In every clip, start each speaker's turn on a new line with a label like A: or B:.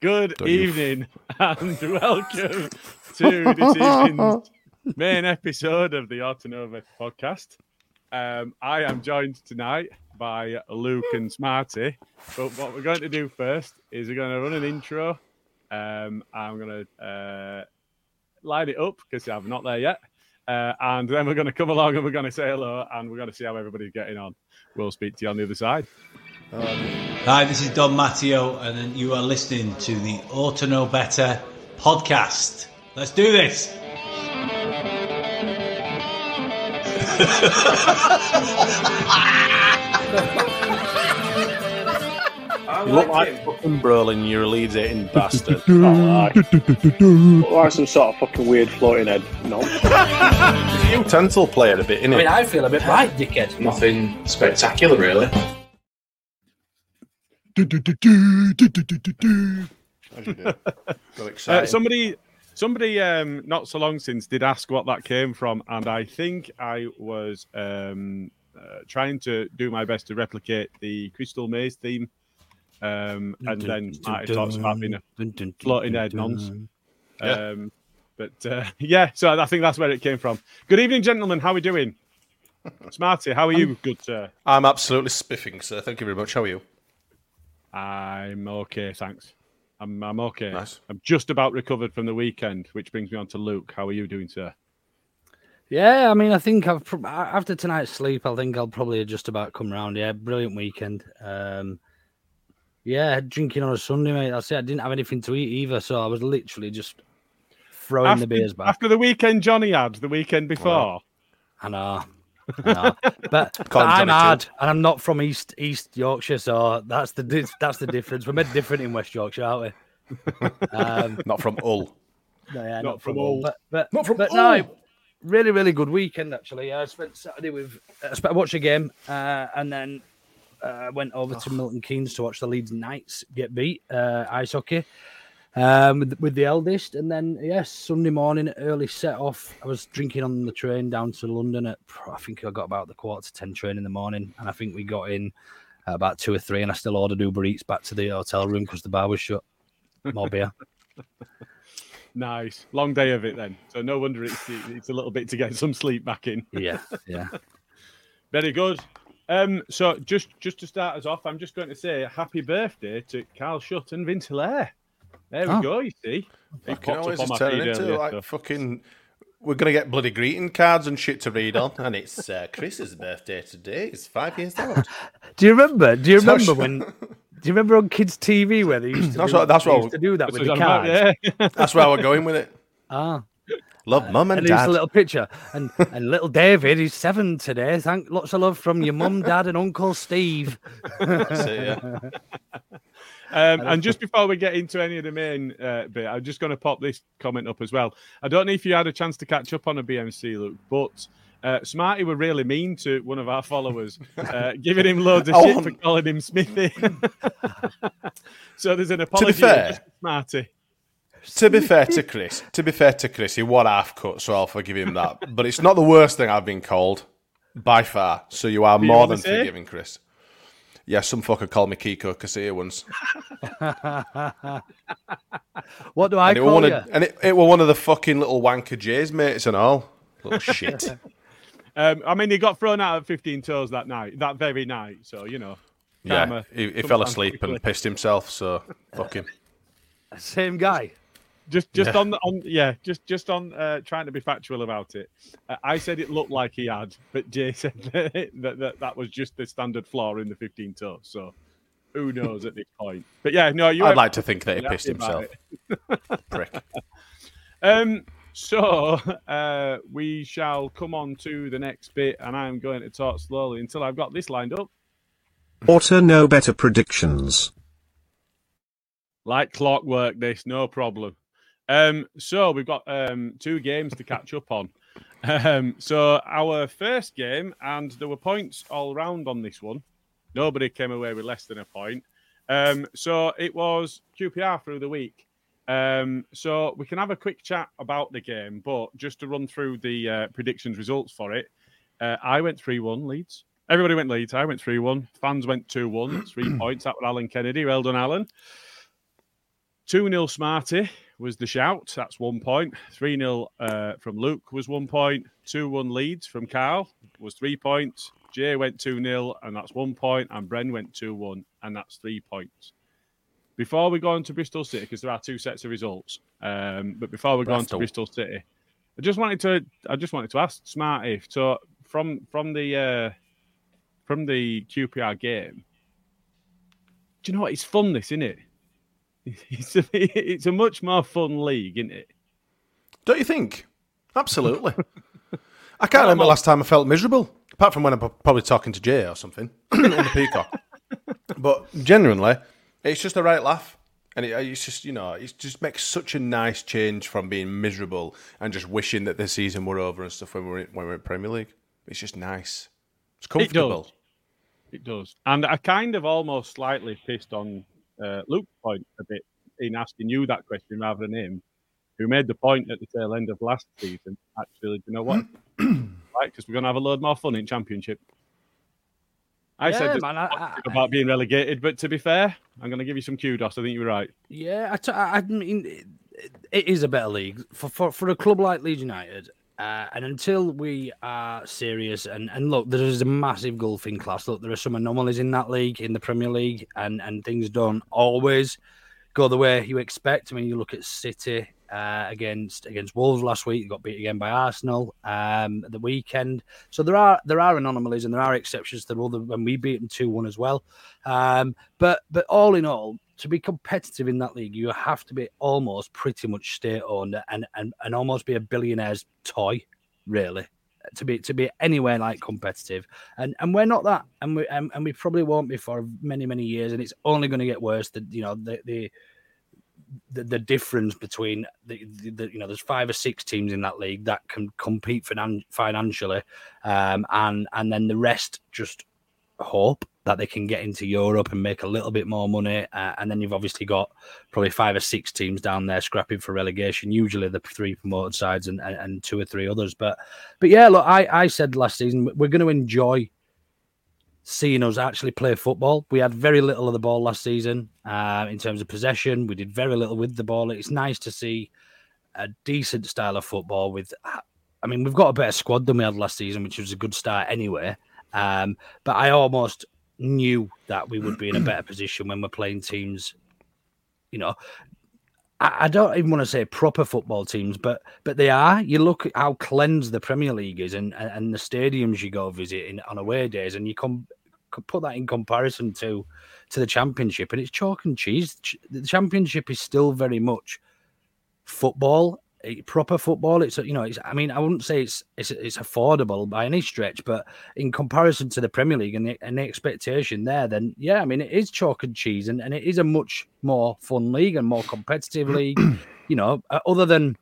A: Good
B: Don't
A: evening and welcome to this evening's main episode of the Autonova podcast. Um, I am joined tonight by Luke and Smarty. But what we're going to do first is we're going to run an intro. Um, I'm going to uh, line it up because I'm not there yet. Uh, and then we're going to come along and we're going to say hello and we're going to see how everybody's getting on. We'll speak to you on the other side.
C: Hi, this is Don Matteo, and you are listening to the Auto Know Better podcast. Let's do this.
B: You look like fucking Brolin, you're a Leeds eating bastard.
D: Look like some sort of fucking weird floating head. No,
B: you utensil player a bit, innit?
E: I mean, I feel a bit right, dickhead.
D: nothing spectacular really.
B: Got
A: Uh,
B: excited.
A: somebody, somebody, um, not so long since did ask what that came from, and I think I was um, uh, trying to do my best to replicate the Crystal Maze theme, um, and then Marty talks about being a floating head nonsense.
B: Yeah.
A: Um, but uh, yeah, so I think that's where it came from. Good evening, gentlemen. How are we doing? Smarty, how are you? Good, sir.
B: I'm absolutely spiffing, sir. Thank you very much. How are you?
A: I'm okay, thanks. I'm I'm okay.
B: Nice.
A: I'm just about recovered from the weekend, which brings me on to Luke. How are you doing, sir?
E: Yeah, I mean, I think I've after tonight's sleep, I think I'll probably just about come round. Yeah, brilliant weekend. Um, yeah, drinking on a Sunday, mate. I it. I didn't have anything to eat either, so I was literally just throwing
A: after,
E: the beers back.
A: after the weekend Johnny had the weekend before.
E: I know. I know. But, but I'm
B: Johnny
E: hard,
B: too.
E: and I'm not from East East Yorkshire, so that's the that's the difference. We're made different in West Yorkshire, aren't we? Um,
B: Not from Hull.
E: No, yeah,
A: Not
E: not,
A: from
E: from
A: all.
E: all. But but,
B: Not from
E: but
B: all.
E: no, really really good weekend actually. I spent Saturday with I spent, I watched a game uh, and then uh, went over to Milton Keynes to watch the Leeds Knights get beat uh, ice hockey um, with, with the eldest, and then yes, Sunday morning early set off. I was drinking on the train down to London at I think I got about the quarter to ten train in the morning, and I think we got in at about two or three, and I still ordered Uber Eats back to the hotel room because the bar was shut. More beer.
A: Nice, long day of it then. So no wonder it's it's a little bit to get some sleep back in.
E: Yeah, yeah.
A: Very good. Um, so just just to start us off, I'm just going to say happy birthday to Carl Shutt and Vince Hilaire. There we
E: Oh.
A: go. You see, It
B: Fucking
A: popped
B: hell,
A: up
B: this
A: on
B: is
A: my
B: turning
A: feed
B: into
A: earlier,
B: like
A: so-
B: fucking. We're gonna get bloody greeting cards and shit to read on, and it's uh, Chris's birthday today. It's five years old.
E: Do you remember? Do you
B: Touch-
E: remember when? Do you remember on kids' TV where they used to?
B: That's
E: do,
B: what- that's
E: they
B: what-
E: used to do that with the
A: I'm about, yeah.
B: That's where we're going with it.
E: Ah,
B: Love mum and
E: and there's
B: dad.
E: a little picture, and and little David, he's seven today. Thank lots of love from your mum, dad, and Uncle Steve.
B: That's it, yeah.
A: Um, and just before we get into any of the main uh, bit, I'm just going to pop this comment up as well. I don't know if you had a chance to catch up on a BMC, Luke, but Uh, Smarty were really mean to one of our followers, uh, giving him loads of shit
B: want-
A: for calling him Smithy. so there's an apology to
B: fair-
A: Smarty.
B: To be fair to Chris, to be fair to Chris, he was half cut, so I'll forgive him that. But it's not the worst thing I've been called by far. So you are
A: Do
B: more than forgiving, Chris. Yeah, some fucker called me Kiko Casilla once.
E: what do I
B: and it, were
E: call
B: one
E: you?
B: of, and it, it were one of the fucking little wanker J's mates and all. Little shit.
A: Um, I mean, he got thrown out at 15 toes that night, that very night. So, you know.
B: yeah,
A: karma
B: he, he fell asleep
A: quickly.
B: and pissed himself. So fuck him.
E: Same guy.
A: Just, just
B: Yeah.
A: on, the, on, yeah, just, just on uh, trying to be factual about it. Uh, I said it looked like he had, but Jay said that, that, that that was just the standard flaw in the 15 toes. So, who knows at this point? But yeah, no, you.
B: I'd like to think that he pissed himself.
A: it.
B: Prick.
A: Um, so uh, we shall come on to the next bit, and I'm going to talk slowly until I've got this lined up.
F: Auto no better predictions.
A: Like clockwork, this no problem. Um, so we've got um, two games to catch up on. Um, so our first game, and there were points all round on this one. Nobody came away with less than a point. Um, so it was QPR through the week. Um, so we can have a quick chat about the game, but just to run through the uh, predictions results for it, uh, I went 3 1 Leeds. Everybody went Leeds. I went 3 1. Fans went 2 1. Three points. That was Alan Kennedy. Well done, Alan. 2 0 Smarty was the shout. That's one point. 3 0 uh, from Luke was one point. 2 1 Leeds from Carl was three points. Jay went 2 0, and that's one point. And Bren went 2 1, and that's three points. Before we go on to Bristol City, because there are two sets of results, um, but before we go on to
B: Bristol.
A: Bristol City, I just wanted to I just wanted to ask Smarty. So from from the uh, from the QPR game, do you know what? It's fun, this isn't it? It's a, it's a much more fun league, isn't it?
B: Don't you think? Absolutely. I can't remember the last time I felt miserable, apart from when I'm probably talking to Jay or something on the Peacock. but genuinely, it's just a right laugh. And it, it's just, you know, it just makes such a nice change from being miserable and just wishing that the season were over and stuff when we're in, when we're in Premier League. It's just nice. It's comfortable.
A: does. It does. And I kind of almost slightly pissed on uh, Luke's point a bit in asking you that question rather than him, who made the point at the tail end of last season. Actually, do you know what? right, because we're going to have a load more fun in Championship. I
E: Yeah,
A: said
E: man, I-
A: positive about being relegated, but to be fair, I'm going to give you some kudos. I think you were right.
E: Yeah, I, t- I I mean, it, it is a better league for, for, for a club like Leeds United. Uh, and until we are serious, and, and look, there is a massive golfing class. Look, there are some anomalies in that league, in the Premier League, and, and things don't always go the way you expect. I mean, you look at City uh, against against Wolves last week, got beat again by Arsenal um, at the weekend. So there are there are anomalies and there are exceptions to the rule. When we beat them two one as well, um, but but all in all, to be competitive in that league, you have to be almost pretty much state owned and, and and almost be a billionaire's toy, really. To be to be anywhere like competitive, and and we're not that, and we and, and we probably won't be for many many years, and it's only going to get worse. That you know the the the, the difference between the, the, the you know there's five or six teams in that league that can compete finan- financially, um, and and then the rest just hope that they can get into Europe and make a little bit more money. Uh, and then you've obviously got probably five or six teams down there scrapping for relegation. Usually the three promoted sides and, and, and two or three others. But but yeah, look, I, I said last season we're going to enjoy seeing us actually play football. We had very little of the ball last season uh, in terms of possession. We did very little with the ball. It's nice to see a decent style of football with. I mean, we've got a better squad than we had last season, which was a good start anyway. Um, but I almost knew that we would be in a better position when we're playing teams. You know, I, don't even want to say proper football teams, but but they are. You look at how cleansed the Premier League is, and and, the stadiums you go visit in, on away days, and you come put that in comparison to to the Championship, and it's chalk and cheese. The Championship is still very much football, eh, proper football. It's you know, it's. I mean, I wouldn't say it's it's it's affordable by any stretch, but in comparison to the Premier League and the, and the expectation there, then yeah, I mean, it is chalk and cheese, and, and it is a much more fun league and more competitive league. You know, uh, other than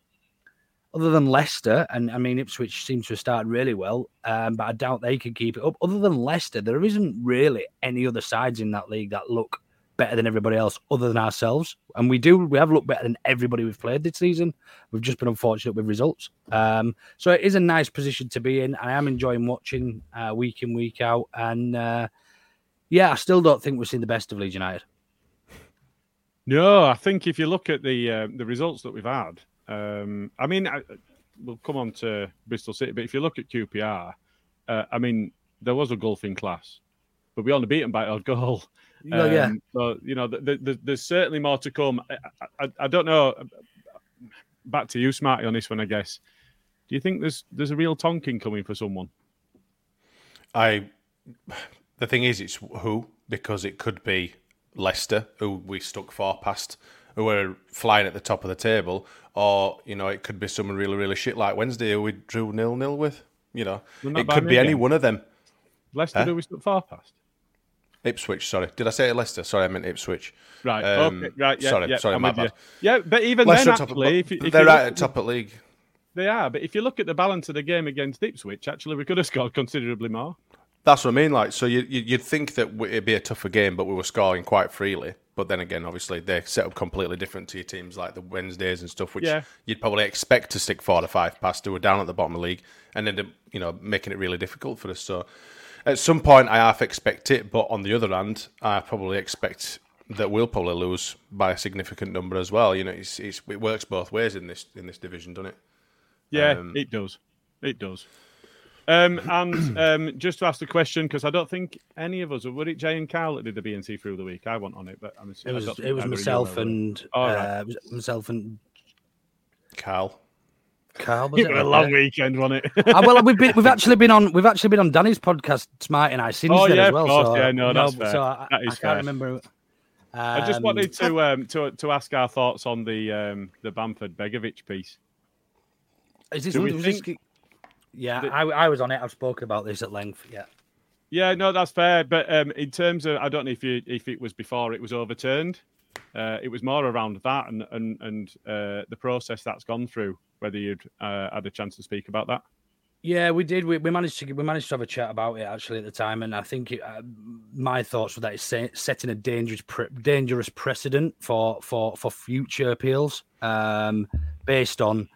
E: other than Leicester, and I mean Ipswich seems to have started really well, um, but I doubt they can keep it up. Other than Leicester, there isn't really any other sides in that league that look better than everybody else, other than ourselves. And we do we have looked better than everybody we've played this season. We've just been unfortunate with results. Um, so it is a nice position to be in. I am enjoying watching uh, week in week out, and uh, yeah, I still don't think we've seen the best of Leeds United.
A: No, I think if you look at the uh, the results that we've had, um, I mean, I, we'll come on to Bristol City, but if you look at QPR, uh, I mean, there was a golfing class, but we only beat them by a goal.
E: Well, yeah.
A: Um, So you know, th th there's certainly more to come. I, I, I don't know. Back to you, Smarty, on this one, I guess. Do you think there's there's a real tonking coming for someone?
B: I. The thing is, it's who because it could be Leicester, who we stuck far past, who are flying at the top of the table, or you know, it could be someone really, really shit like Wednesday, who we drew nil nil with. You know, it could be any one of them.
A: Leicester,
B: Huh?
A: do we stuck far past?
B: Ipswich, sorry. Did I say Leicester? Sorry, I meant Ipswich.
A: Right.
B: Um,
A: okay. Right. Yeah.
B: sorry,
A: yeah,
B: sorry,
A: I'm
B: my
A: with you.
B: bad.
A: Yeah, but even
B: Leicester
A: then,
B: top of-
A: if, if
B: they're right at
A: at
B: top of league.
A: They are, but if you look at the balance of the game against Ipswich, actually, we could have scored considerably more.
B: That's what I mean. Like, so you, you you'd think that it'd be a tougher game, but we were scoring quite freely. But then again, obviously, they're set up completely different to your teams like the Wednesdays and stuff, which
A: Yeah.
B: you'd probably expect to stick four to five past. Who were down at the bottom of the league and end up, you know, making it really difficult for us. So, at some point, I half expect it, but on the other hand, I probably expect that we'll probably lose by a significant number as well. You know, it's, it's, it works both ways in this in this division, doesn't it?
A: Yeah,
B: Um,
A: it does. It does. Um, and um, just to ask the question, because I don't think any of us, were it Jay and Carl that did the BNC through the week? I went on it, but I'm
E: It was it was myself and
A: All
E: uh,
A: right.
E: it was myself and
B: Carl.
E: Carl. Was
A: It
E: it?
A: was a long weekend, wasn't it?
E: Ah, well, we've been we've actually been on we've actually been on Danny's podcast, Smart and I since
A: Oh,
E: then
A: yeah,
E: as
A: of
E: well.
A: course.
E: so,
A: Yeah, no, that's
E: but-
A: fair.
E: So I,
A: That is
E: I can't
A: fair.
E: remember.
A: I just
E: Um,
A: wanted to um, to to ask our thoughts on the um, the Bamford Begovic piece.
E: Is this,
A: Do we
E: was this-
A: think-
E: yeah,
A: that-
E: I, I was on it. I've spoken about this at length. Yeah.
A: Yeah, no, that's fair. But um, in terms of, I don't know if you if it was before it was overturned. Uh, it was more around that and and and uh, the process that's gone through. Whether you'd uh, had a chance to speak about that.
E: Yeah, we did. We, we managed to we managed to have a chat about it actually at the time, and I think it, uh, my thoughts were that it's se- setting a dangerous pre- dangerous precedent for for for future appeals, um, based on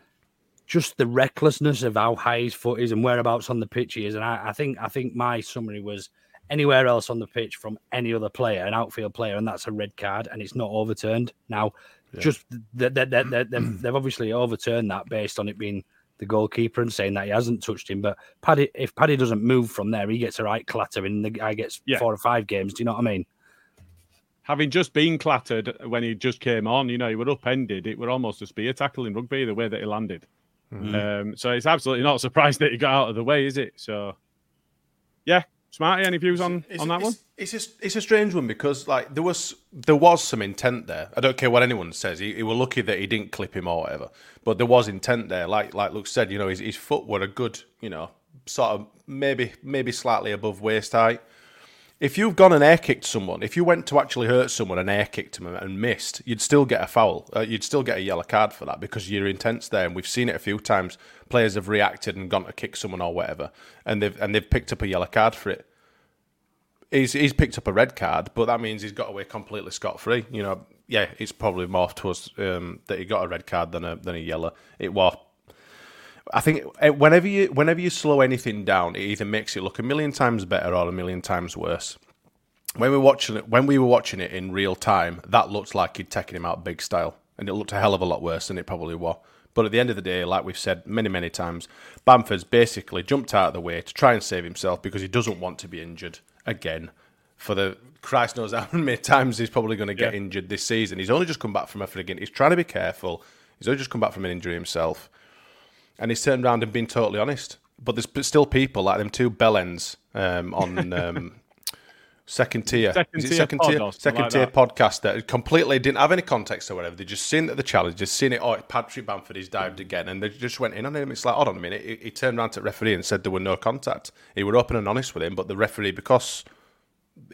E: just the recklessness of how high his foot is and whereabouts on the pitch he is. And I, I think I think my summary was anywhere else on the pitch from any other player, an outfield player, and that's a red card, and it's not overturned. Now, just that they've, they've obviously overturned that based on it being the goalkeeper and saying that he hasn't touched him. But Paddy, if Paddy doesn't move from there, he gets a right clatter, and The guy gets
A: Yeah.
E: four or five games. Do you know what I mean?
A: Having just been clattered when he just came on, you know, he were upended. It were almost a spear tackle in rugby the way that he landed. Um, so it's absolutely not surprised that he got out of the way, is it? So, yeah, Smarty, any views on
B: It's,
A: on that one?
B: it's, it's, a, it's a strange one because like there was there was some intent there. I don't care what anyone says. He, he were lucky that he didn't clip him or whatever, but there was intent there. Like like Luke said, you know, his, his foot were a good, you know, sort of maybe maybe slightly above waist height. If you've gone and air kicked someone, if you went to actually hurt someone and air kicked them and missed, you'd still get a foul. Uh, you'd still get a yellow card for that because your intent's there. And we've seen it a few times. Players have reacted and gone to kick someone or whatever, and they've and they've picked up a yellow card for it he's he's picked up a red card, but that means he's got away completely scot free. You know, yeah, it's probably more to us um, that he got a red card than a than a yellow. It was. I think eh, whenever you whenever you slow anything down, it either makes it look a million times better or a million times worse. When we were watching it, when we were watching it in real time, that looked like he'd taken him out big style, and it looked a hell of a lot worse than it probably was. But at the end of the day, like we've said many, many times, Bamford's basically jumped out of the way to try and save himself because he doesn't want to be injured again. For the Christ knows how many times he's probably going to get
A: Yeah.
B: injured this season. He's only just come back from a friggin' He's trying to be careful. He's only just come back from an injury himself, and he's turned around and been totally honest. But there's still people like them two bellends um, on um, second tier,
A: Second tier
B: second
A: pod
B: tier, second
A: like
B: tier
A: that.
B: podcast that completely didn't have any context or whatever. They just seen that the challenge, just seen it. Oh, Patrick Bamford, he's dived again, and they just went in on him. It's like, hold on a minute. He, he turned around to the referee and said there were no contact. He were open and honest with him, but the referee, because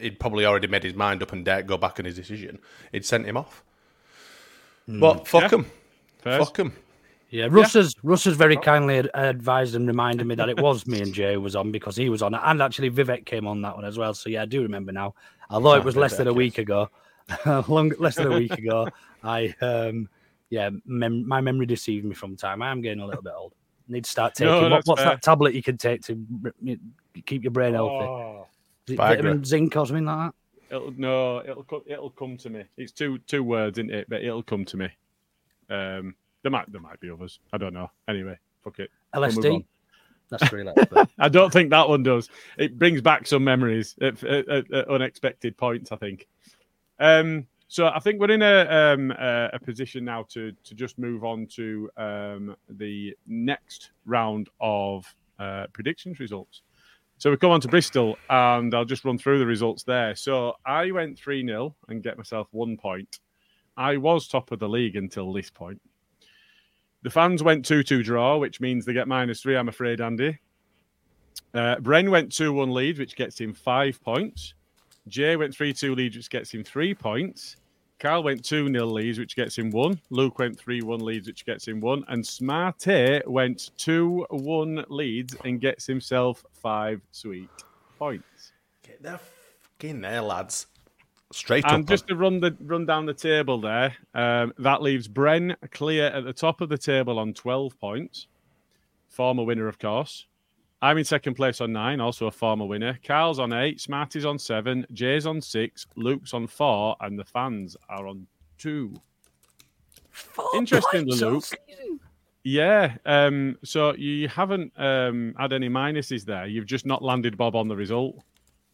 B: he'd probably already made his mind up and dared go back on his decision, he'd sent him off. But fuck
A: Yeah.
B: him,
A: Fair.
B: fuck him.
E: Yeah, Russ has Russ has very kindly ad- advised and reminded me that it was me and Jay who was on because he was on it, and actually Vivek came on that one as well. So yeah, I do remember now. Although it was less than a week ago, long less than a week ago, I um yeah, mem- my memory deceived me from time. I am getting a little bit old. Need to start taking
A: No,
E: what, what's
A: fair.
E: that tablet you can take to keep your brain healthy?
A: Oh,
E: Is it
B: Viagra.
E: vitamin zinc or something like that?
A: it'll no, it'll it'll come to me. It's two two words, isn't it? But it'll come to me. Um, there might there might be others. I don't know. Anyway, fuck it.
E: LSD. That's expert.
A: I don't think that one does. It brings back some memories at, at, at- unexpected points. I think. Um, so I think we're in a um, a position now to to just move on to um, the next round of uh, predictions results. So we come on to Bristol, and I'll just run through the results there. So I went three 0 and get myself one point. I was top of the league until this point. The fans went 2 2 draw, which means they get minus three, I'm afraid, Andy. Uh, Bren went 2 1 lead, which gets him five points. Jay went 3 2 lead, which gets him three points. Carl went 2 0 Leeds, which gets him one. Luke went 3 1 Leeds, which gets him one. And Smarty went 2 1 Leeds and gets himself five sweet points.
B: Get there, fucking there, lads. Straight
A: And
B: up.
A: just to run the run down the table there, um, that leaves Bren clear at the top of the table on 12 points. Former winner, of course. I'm in second place on nine, also a former winner. Carl's on eight, Smarty's on seven, Jay's on six, Luke's on four, and the fans are on two. Interestingly, Luke. Yeah. Um, so you haven't um, had any minuses there. You've just not landed Bob on the result.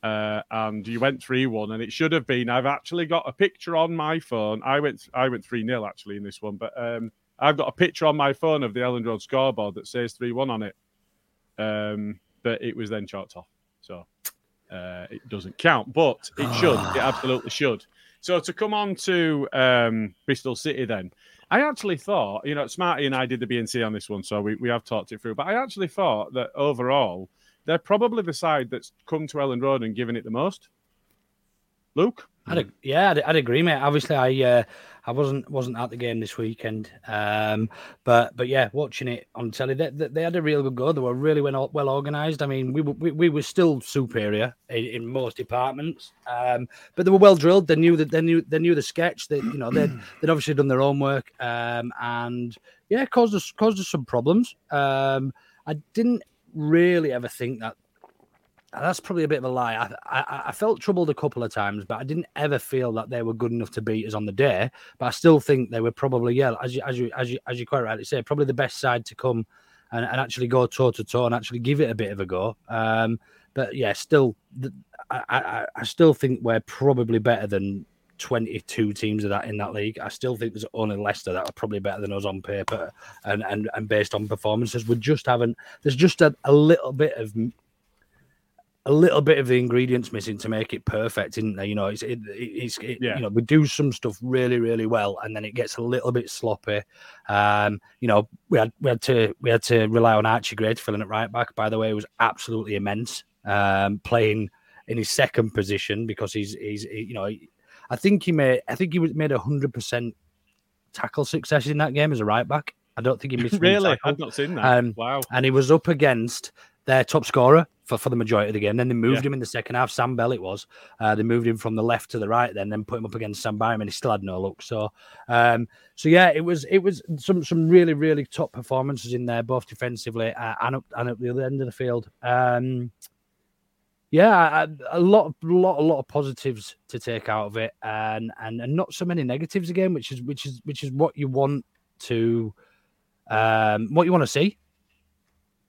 A: Uh, and you went three one, and it should have been. I've actually got a picture on my phone. I went I went three 0 actually in this one, but um, I've got a picture on my phone of the Elland Road scoreboard that says three one on it. Um, but it was then chalked off, so uh, it doesn't count. But it should. It absolutely should. So to come on to um, Bristol City, then I actually thought, you know, Smarty and I did the BNC on this one, so we, we have talked it through. But I actually thought that overall, they're probably the side that's come to Elland Road and given it the most. Luke,
E: I'd, yeah, I'd, I'd agree, mate. Obviously, I uh, I wasn't wasn't at the game this weekend, um, but but yeah, watching it on telly, they, they, they had a real good go. They were really well, well organised. I mean, we, were- we we were still superior in, in most departments, um, but they were well drilled. They knew that they knew they knew the sketch. That you know they'd they'd obviously done their own work, um, and yeah, caused us caused us some problems. Um, I didn't really ever think that that's probably a bit of a lie. I, I I felt troubled a couple of times, but I didn't ever feel that they were good enough to beat us on the day. But I still think they were probably yeah, as you as you as you as you quite rightly say, probably the best side to come and, and actually go toe to toe and actually give it a bit of a go. Um, but yeah, still, I, I I still think we're probably better than. 22 teams of that in that league. I still think there's only Leicester that are probably better than us on paper and and, and based on performances. We just haven't there's just a, a little bit of a little bit of the ingredients missing to make it perfect, isn't there? You know, it's it, it's it,
A: Yeah.
E: you know we do some stuff really really well, and then it gets a little bit sloppy. Um, you know, we had we had to we had to rely on Archie Gray to fill in at right back. By the way, it was absolutely immense. Um, playing in his second position because he's he's he- you know I think he made I think he made a hundred percent tackle success in that game as a right back. I don't think he missed
A: really. I've not seen that.
E: Um,
A: wow.
E: and he was up against their top scorer for, for the majority of the game. Then they moved
A: Yeah.
E: him in the second half. Sam Bell, it was. Uh, they moved him from the left to the right, then then put him up against Sam Byram, and he still had no look. So, um, so yeah, it was it was some some really really top performances in there, both defensively uh, and up and up the other end of the field. Um, yeah, a, a lot, lot, a lot of positives to take out of it, and and and not so many negatives again, which is which is which is what you want to, um, what you want to see.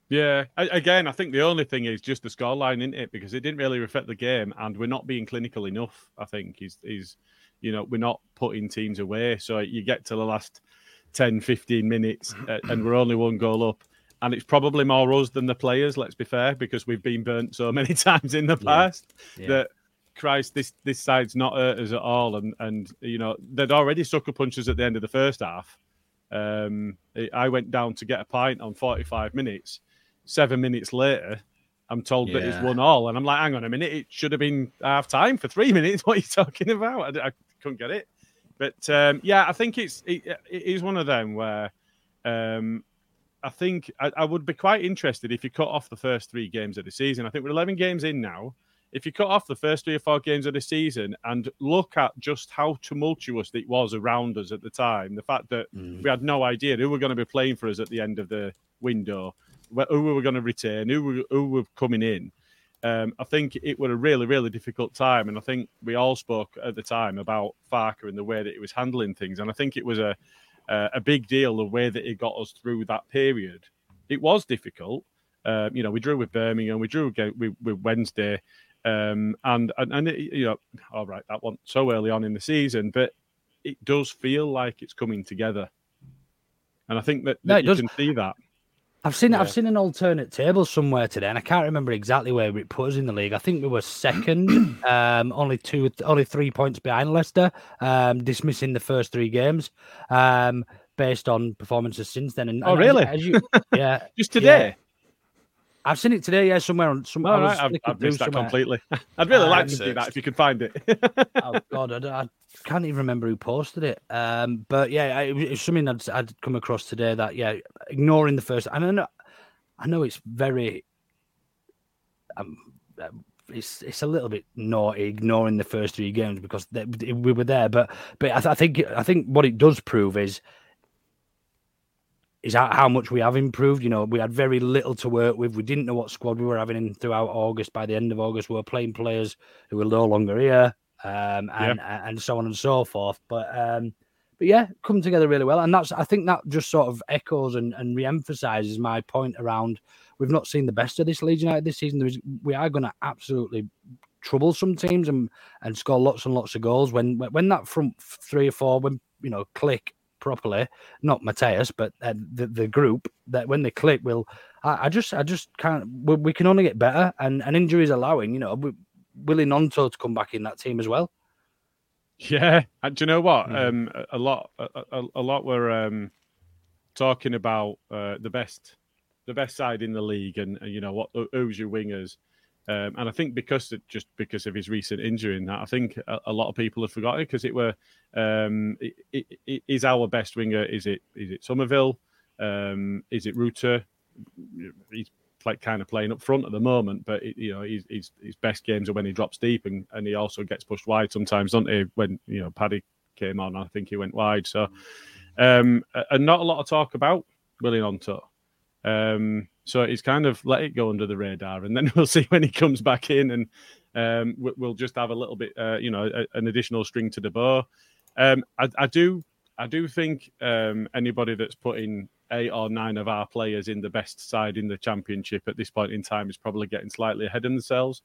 A: Yeah, I, again, I think the only thing is just the scoreline, isn't it? Because it didn't really reflect the game, and we're not being clinical enough. I think is is you know we're not putting teams away. So you get to the last 10, 15 minutes, and we're only one goal up, and it's probably more us than the players. Let's be fair, because we've been burnt so many times in the past
E: Yeah.
A: that Christ, this this side's not hurt us at all, and and you know they'd already sucker punches at the end of the first half. Um, I went down to get a pint on 45 minutes. Seven minutes later, I'm told that it's one all, and I'm like, hang on a minute, it should have been half time for three minutes. What are you talking about? I, I couldn't get it. But um, yeah, I think it's it, it is one of them where Um, I think I, I, would be quite interested if you cut off the first three games of the season. I think we're 11 games in now. If you cut off the first three or four games of the season and look at just how tumultuous it was around us at the time, the fact that mm. we had no idea who were going to be playing for us at the end of the window, who we were going to retain, who were, who were coming in. Um, I think it was a really, really difficult time, and I think we all spoke at the time about Farke and the way that he was handling things, and I think it was a uh, a big deal the way that it got us through that period. It was difficult. Uh, you know, we drew with Birmingham, we drew with, with Wednesday, um, and and, and it, you know, all right, that one so early on in the season, but it does feel like it's coming together, and I think that, that no, you does. can see that.
E: I've seen yeah. I've seen an alternate table somewhere today, and I can't remember exactly where it put us in the league. I think we were second, um, only two, only three points behind Leicester, um, dismissing the first three games, um, based on performances since then. And,
A: oh, and really?
E: As, as you, yeah,
A: just today.
E: I've seen it today, yeah, somewhere on some.
A: All right, I've, I've missed that somewhere. completely. I'd really um, like to see that if you could find it.
E: oh God, I, I, can't even remember who posted it. Um, but yeah, it, it's something I'd, I'd come across today that yeah, ignoring the first. I know, I know it's very. Um, it's it's a little bit naughty ignoring the first three games because they, we were there, but but I, th- I think I think what it does prove is is how much we have improved. You know, we had very little to work with. We didn't know what squad we were having in throughout August. By the end of August, we were playing players who were no longer here, um, and yeah. and so on and so forth. But um, but yeah, come together really well, and that's I think that just sort of echoes and, and re-emphasizes my point around we've not seen the best of this Leeds United this season. We are going to absolutely trouble some teams and and score lots and lots of goals when when that front three or four when you know click properly, not Matheus, but uh, the the group that when they click will. I, I just I just can't. We, we, can only get better, and and injuries allowing, you know, we, willing Gnonto to come back in that team as well.
A: Yeah, and do you know what? Mm. Um, a, lot, a, a, a lot were um, talking about uh, the best, the best side in the league, and, and you know what? Who's your wingers? Um, and I think because of, just because of his recent injury in that, I think a, a lot of people have forgotten because it were um, it, it, it is our best winger. Is it is it Summerville? Um, is it Rutter? He's like kind of playing up front at the moment, but it, you know his, his, his best games are when he drops deep and, and he also gets pushed wide sometimes, don't he? When you know Paddy came on, I think he went wide. So um, and not a lot of talk about Willie Gnonto. Um, so he's kind of let it go under the radar, and then we'll see when he comes back in, and um, we'll just have a little bit, uh, you know, a, an additional string to the bow. Um, I, I, do, I do think um, anybody that's putting eight or nine of our players in the best side in the championship at this point in time is probably getting slightly ahead of themselves.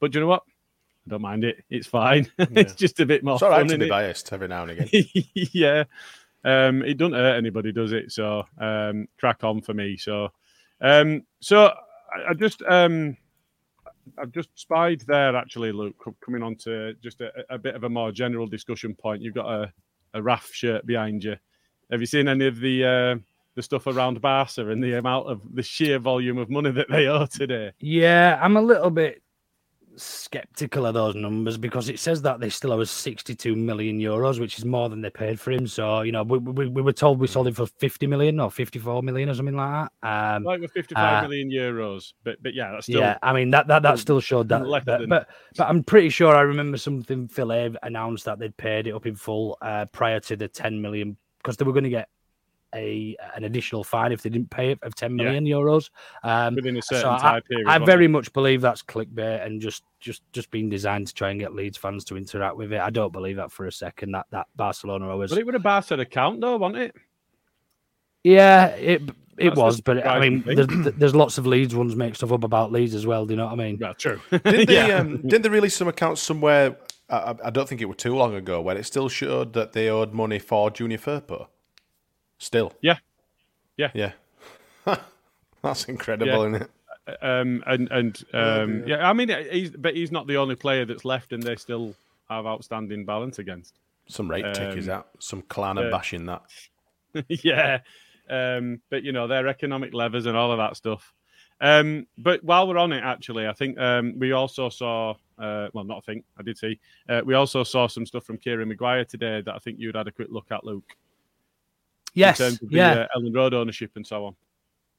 A: But you know what? I don't mind it. It's fine. Yeah. it's just a bit more.
B: It's all right
A: to
B: be
A: it?
B: biased every now and again.
A: yeah, um, it doesn't hurt anybody, does it? So um, crack on for me. So um, so I, I just um, I've just spied there actually, Luke, coming on to just a, a, bit of a more general discussion point. You've got a, a RAF shirt behind you. Have you seen any of the uh, the stuff around Barca and the amount of the sheer volume of money that they owe today?
E: Yeah, I'm a little bit skeptical of those numbers because it says that they still owe us 62 million euros, which is more than they paid for him. So, you know, we, we, we were told we sold him for 50 million or 54 million or something like
A: that. Um, like with 55 uh, million euros. But, but yeah, that's still.
E: Yeah, I mean, that, that, that still showed that. But, but, but, I'm pretty sure I remember something Phil announced that they'd paid it up in full uh, prior to the 10 million because they were going to get a an additional fine if they didn't pay it of 10 million yeah. euros um,
A: within a certain so time period.
E: I, I very much believe that's clickbait and just just just being designed to try and get Leeds fans to interact with it. I don't believe that for a second. That that Barcelona always.
A: But it would have Barca account though, wasn't it?
E: Yeah, it it That's was, but I mean, there's, there's, lots of Leeds ones make stuff up about Leeds as well. Do you know what I mean?
A: Yeah, true.
B: didn't they? yeah. um, didn't they release some accounts somewhere? I, I, don't think it was too long ago when it still showed that they owed money for Junior Firpo. Still.
A: Yeah. Yeah.
B: Yeah. That's incredible, yeah. isn't it?
A: Um, and and um, yeah, I mean, he's but he's not the only player that's left, and they still have outstanding balance against.
B: Some rate um, tick is that? Some clan uh, bashing that.
A: yeah, um, but you know their economic levers and all of that stuff. Um, but while we're on it, actually, I think um, we also saw. Uh, well, not I think I did see. Uh, we also saw some stuff from Kieran Maguire today that I think you'd had a quick look at, Luke.
E: Yes,
A: in terms of
E: yeah.
A: the uh, Elland Road ownership and so on.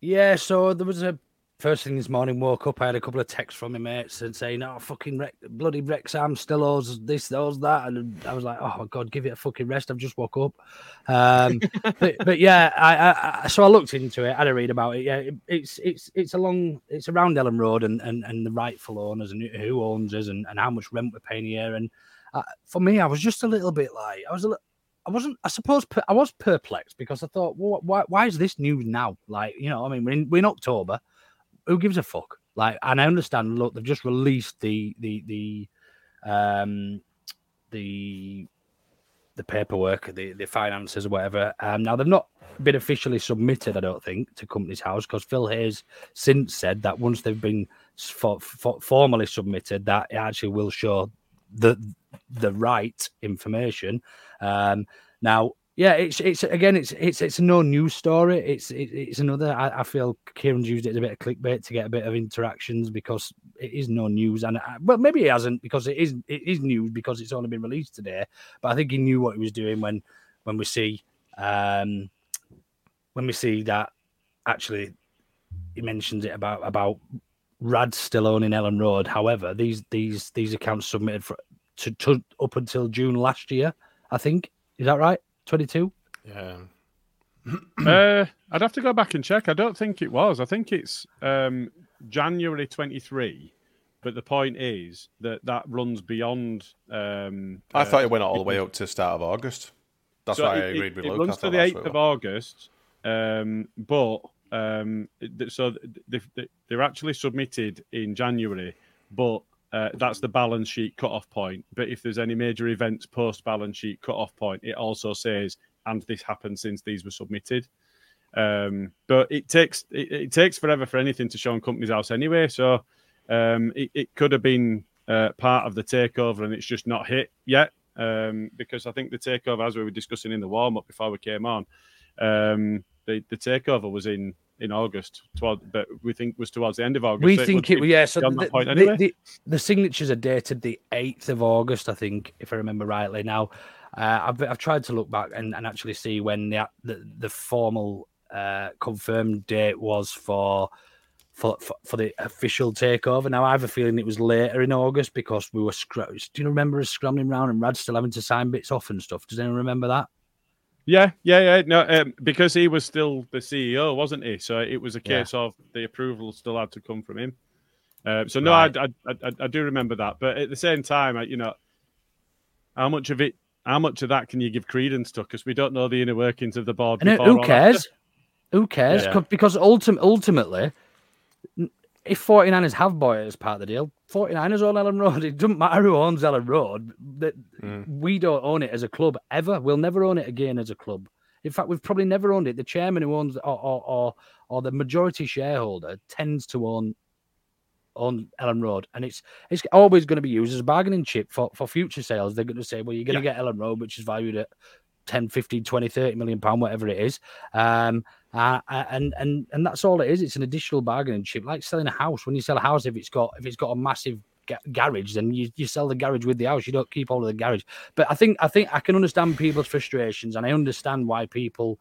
E: Yeah, so there was a first thing this morning. Woke up, I had a couple of texts from my mates and saying, "Oh, fucking Re- bloody Wrexham still owes this, owes that," and I was like, "Oh my god, give it a fucking rest." I've just woke up, um, but but yeah, I, I, I so I looked into it, had a read about it. Yeah, it, it's it's it's along, it's around Elland Road and and, and the rightful owners and who owns us and, and how much rent we're paying here. And uh, for me, I was just a little bit like I was a little. I wasn't. I suppose per, I was perplexed because I thought, well, why, why is this news now? Like, you know, I mean, we're in, we're in October. Who gives a fuck? Like, and I understand. Look, they've just released the the the um the the paperwork, the the finances or whatever. Um, now they've not been officially submitted, I don't think, to Companies House because Phil Hayes since said that once they've been for, for, formally submitted, that it actually will show the the right information. Um, now, yeah, it's it's again, it's it's it's no news story. It's it, it's another. I, I, feel Kieran's used it as a bit of clickbait to get a bit of interactions because it is no news, and I, well, maybe he hasn't because it is it is news because it's only been released today. But I think he knew what he was doing when when we see um when we see that actually he mentions it about about Rad still owning Elland Road. However, these these these accounts submitted for to, to up until June last year, I think. Is that right? 22?
B: Yeah.
A: uh, I'd have to go back and check. I don't think it was. I think it's um, January 23. But the point is that that runs beyond. Um,
B: I
A: uh,
B: thought it went all the way up to the start of August. That's
A: so
B: why
A: it,
B: I agreed with
A: it,
B: Luke.
A: It runs to the 8th of. August. Um, but um, so they, they, they're actually submitted in January, but uh, that's the balance sheet cut-off point. But if there's any major events post balance sheet cut-off point, it also says, and this happened since these were submitted. Um, but it takes it, it, takes forever for anything to show on Companies House anyway. So um, it, it, could have been uh, part of the takeover, and it's just not hit yet. Um, because I think the takeover, as we were discussing in the warm up before we came on, um, the, the takeover was in in August, toward, but we think was towards the end of August.
E: We
A: so
E: think it, yeah. So the, the-
A: anyway.
E: the, the signatures are dated the eighth of August, I think, if I remember rightly. Now, uh, I've I've tried to look back and, and actually see when the the, the formal uh, confirmed date was for. For, for, for the official takeover. Now, I have a feeling it was later in August because we were. Scr- Do you remember us scrambling around and Rad still having to sign bits off and stuff? Does anyone remember that?
A: Yeah, yeah, yeah. No, um, because he was still the CEO, wasn't he? So it was a
E: Yeah.
A: case of the approval still had to come from him. Uh, so no,
E: Right.
A: I, I, I, I do remember that. But at the same time, I- you know, how much of it, how much of that can you give credence to? Because we don't know the inner workings of the board.
E: And who- cares?
A: after.
E: Who cares?
A: Yeah.
E: Because ultim- ultimately, if 49ers have bought it as part of the deal, 49ers own Elland Road. It doesn't matter who owns Elland Road. That We don't own it as a club ever. We'll never own it again as a club. In fact, we've probably never owned it. The chairman who owns or or, or, or the majority shareholder tends to own on Elland Road, and it's it's always going to be used as a bargaining chip for, for future sales. They're going to say, well, you're going to get Elland Road, which is valued at 10, 15, 20, 30 million pound, whatever it is. Um, uh, and and and that's all it is. It's an additional bargaining chip, like selling a house. When you sell a house, if it's got if it's got a massive ga- garage, then you, you sell the garage with the house. You don't keep all of the garage. But I think I think I can understand people's frustrations, and I understand why people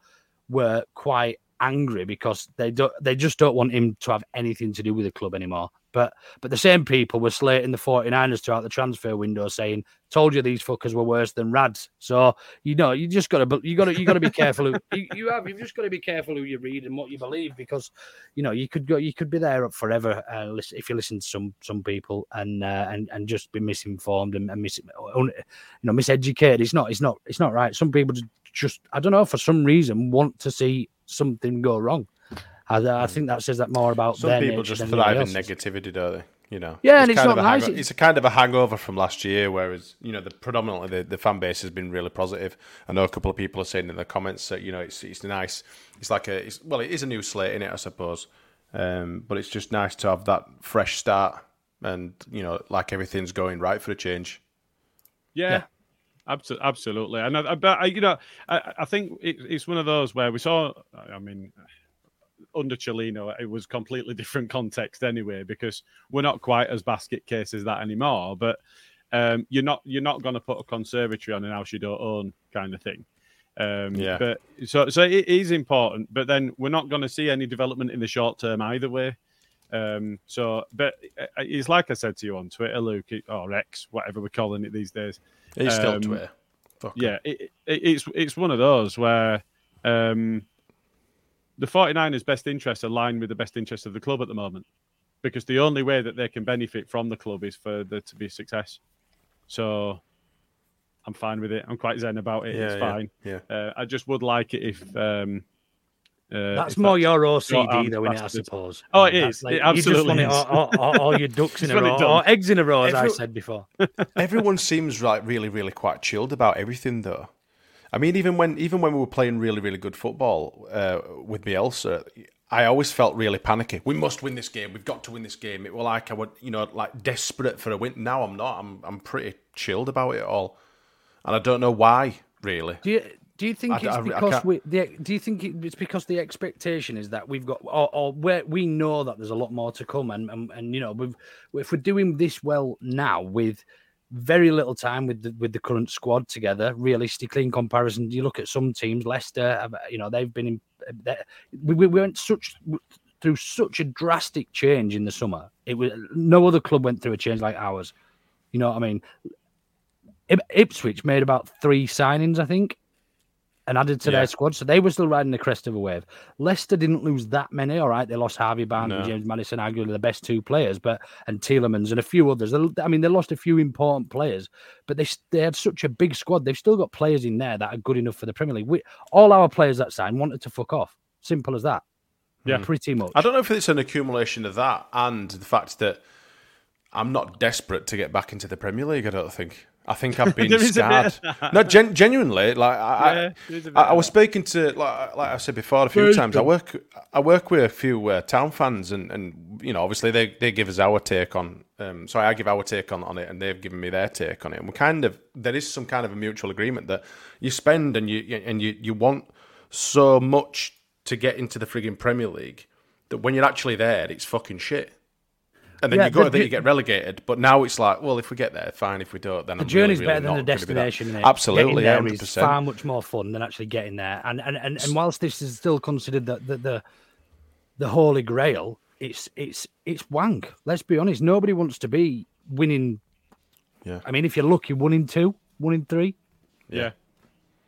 E: were quite angry because they don't they just don't want him to have anything to do with the club anymore. But but the same people were slating the 49ers throughout the transfer window saying, Told you these fuckers were worse than rads. So you know, you just gotta you gotta you gotta be careful who you, you have you've just gotta be careful who you read and what you believe because you know you could go you could be there up forever uh, listen, if you listen to some some people and uh, and and just be misinformed and, and mis, you know miseducated. It's not it's not it's not right. Some people just- just I don't know for some reason want to see something go wrong. I, I think that says that more about
B: Hmm. Some
E: their
B: people just
E: than
B: thrive in negativity, don't they? You know.
E: Yeah, and it's not
B: a
E: nice.
B: hango- It's a kind of a hangover from last year, whereas you know the predominantly the, the fan base has been really positive. I know a couple of people are saying in the comments that you know it's it's nice. It's like a it's, well, it is a new slate in it, I suppose. Um, but it's just nice to have that fresh start, and you know, like everything's going right for a change.
A: Yeah, abso- absolutely. And I, I, but I, you know, I, I think it, it's one of those where we saw. I mean, under Cellino, it was completely different context anyway because we're not quite as basket case as that anymore. But um, you're not you're not going to put a conservatory on an house you don't own kind of thing. Um,
B: Yeah.
A: But so so it is important, but then we're not going to see any development in the short term either way. Um, so, but uh, it's like I said to you on Twitter, Luke, or X, whatever we're calling it these days.
B: It's still
A: Um,
B: Twitter. Fuck
A: yeah, it, it, it's it's one of those where um, the 49ers' best interests align with the best interests of the club at the moment, because the only way that they can benefit from the club is for there to be success. So I'm fine with it. I'm quite zen about it.
B: Yeah,
A: it's
B: yeah,
A: fine.
B: yeah.
A: Uh, I just would like it if. Um, uh,
E: That's more
A: that-
E: your
A: short
E: OCD,
A: arm
E: though, innit, I suppose.
A: Oh, it is.
E: That's
A: is.
E: like-
A: it
E: you just
A: absolutely
E: want it
A: is.
E: all, all, all- all your ducks in a row, or eggs in a row, as I said before.
B: Everyone seems like really, really quite chilled about everything, though. I mean, even when even when we were playing really, really good football uh, with Bielsa, I always felt really panicky. We must win this game. We've got to win this game. It was like I would, you know, like desperate for a win. Now I'm not. I'm I'm pretty chilled about it all, and I don't know why. Really,
E: Do you do you think
B: I-
E: it's
B: I- I
E: because
B: can't-
E: we the, do you think it's because the expectation is that we've got or, or where we know that there's a lot more to come and and, and you know we've, if we're doing this well now with very little time with the with the current squad together realistically in comparison you look at some teams Leicester have, you know they've been in we, we went such through such a drastic change in the summer. It was no other club went through a change like ours. You know what I mean? Ipswich made about three signings, I think, and added to
B: Yeah.
E: their squad. So they were still riding the crest of a wave. Leicester didn't lose that many. All right, they lost Harvey Barnes and James Maddison, arguably the best two players, but and Tielemans and a few others. They- I mean, they lost a few important players, but they they had such a big squad. They've still got players in there that are good enough for the Premier League. We, all our players that signed wanted to fuck off. Simple as that.
A: Yeah.
E: pretty much.
B: I don't know if it's an accumulation of that and the fact that I'm not desperate to get back into the Premier League. I don't think. I think I've been
A: There is a
B: scarred.
A: bit of that.
B: no, gen- genuinely, like I,
A: Yeah,
B: I,
A: there is a bit
B: I, was speaking to like, like I said before a few
A: Very
B: times. I work I work with a few uh, town fans, and, and you know, obviously they, they give us our take on. Um, sorry, I give our take on, on it, and they've given me their take on it. And we kind of there is some kind of a mutual agreement that you spend and you and you you want so much to get into the frigging Premier League that when you're actually there, it's fucking shit. And then
E: Yeah,
B: you go
E: the-
B: there, you get relegated. But now it's like, well, if we get there, fine. If we don't, then
E: The
B: I'm
E: journey's
B: really, really
E: better than the
B: gonna be
E: destination.
B: Absolutely,
E: there is far much more fun than actually getting there. And and and, and whilst this is still considered the the, the the holy grail, it's it's it's wank. Let's be honest. Nobody wants to be winning.
B: Yeah.
E: I mean, if you're lucky, one in two, one in three.
A: Yeah.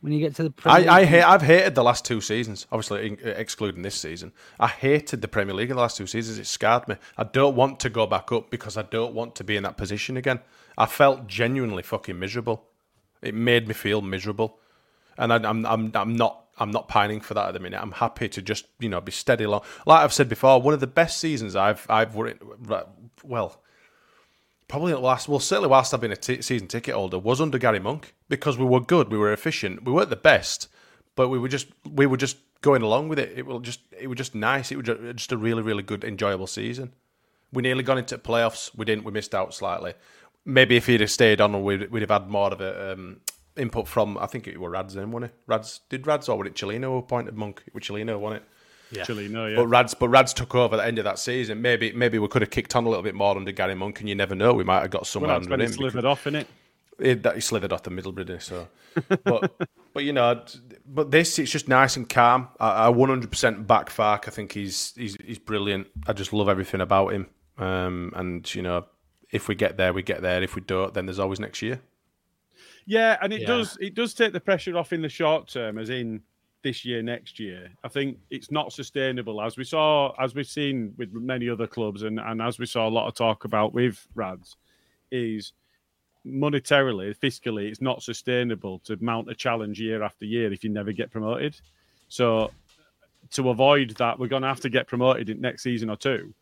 E: When you get to the Premier
B: I, I hate, I've hated the last two seasons, obviously in- uh, excluding this season. I hated the Premier League in the last two seasons. It scarred me. I don't want to go back up because I don't want to be in that position again. I felt genuinely fucking miserable. It made me feel miserable, and I, I'm I'm I'm not I'm not pining for that at the minute. I'm happy to just you know be steady along. Like I've said before, one of the best seasons I've I've well probably the last, well, certainly whilst I've been a t- season ticket holder, was under Gary Monk because we were good, we were efficient, we weren't the best, but we were just we were just going along with it. It was just it was just nice. It was ju- just a really really good enjoyable season. We nearly got into playoffs. We didn't. We missed out slightly. Maybe if he'd have stayed on, we'd, we'd have had more of a um, input from. I think it was Rads then, wasn't it? Rads did Rads or was it Cellino appointed Monk? It was Cellino, wasn't it?
A: Actually, no, yeah.
B: But Rads, but Rads took over at the end of that season. Maybe, maybe we could have kicked on a little bit more under Gary Monk, and you never know. We might have got
A: well,
B: somewhere
A: that's
B: under him.
A: it
B: because-
A: slithered off in it.
B: it, that he slithered off the middle, didn't he? So, but but you know, but this it's just nice and calm. I, I 100% back Fark. I think he's he's he's brilliant. I just love everything about him. Um, and you know, if we get there, we get there. If we don't, then there's always next year.
A: Yeah, and it
E: Yeah.
A: does it does take the pressure off in the short term, as in this year, next year. I think it's not sustainable, as we saw, as we've seen with many other clubs, and, and as we saw a lot of talk about with Rads, is monetarily, fiscally, it's not sustainable to mount a challenge year after year if you never get promoted. So to avoid that, we're going to have to get promoted in next season or two.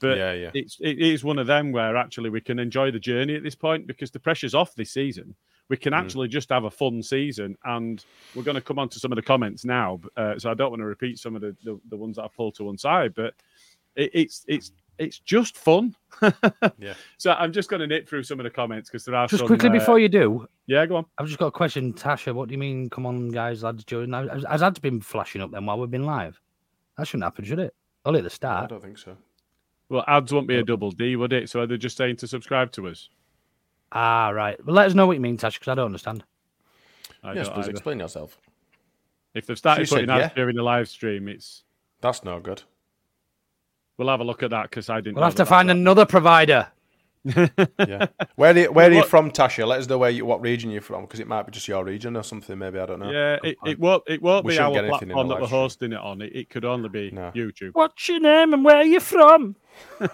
A: But
B: Yeah, yeah.
A: it's it is one of them where actually we can enjoy the journey at this point because the pressure's off this season. We can
B: Mm.
A: actually just have a fun season, and we're going to come on to some of the comments now. Uh, so I don't want to repeat some of the, the, the ones that I pulled to one side, but it, it's it's it's just fun.
B: Yeah.
A: So I'm just going to nip through some of the comments because there are
E: Just
A: some,
E: quickly
A: uh,
E: before you do,
A: yeah, go on.
E: I've just got a question, Tasha. What do you mean? Come on, guys, lads, Jordan. Has, has ads been flashing up then while we've been live? That shouldn't happen, should it? Only at the start.
B: I don't think so.
A: Well, ads won't be a double D, would it? So they're just saying to subscribe to us.
E: Ah, right. Well, let us know what you mean, Tash, because I don't understand.
A: I
B: yes,
A: don't
B: please
A: either.
B: explain yourself.
A: If they've started
B: She said
A: putting ads
B: yeah.
A: during the live stream, it's
B: That's no good.
A: we'll have a look at that because I didn't.
E: We'll
A: know
E: have to
A: that
E: find
A: that's
E: another provider.
B: Yeah. Where are you, where are you
A: What-
B: from, Tasha? Let us know where you, what region you're from, because it might be just your region or something. Maybe I don't know.
A: Yeah, it, it won't. It won't
B: We
A: be
B: shouldn't
A: our
B: get anything in
A: platform
B: the
A: that we're hosting it on. It, it could only be
B: No.
A: YouTube.
E: What's your name and where are you from?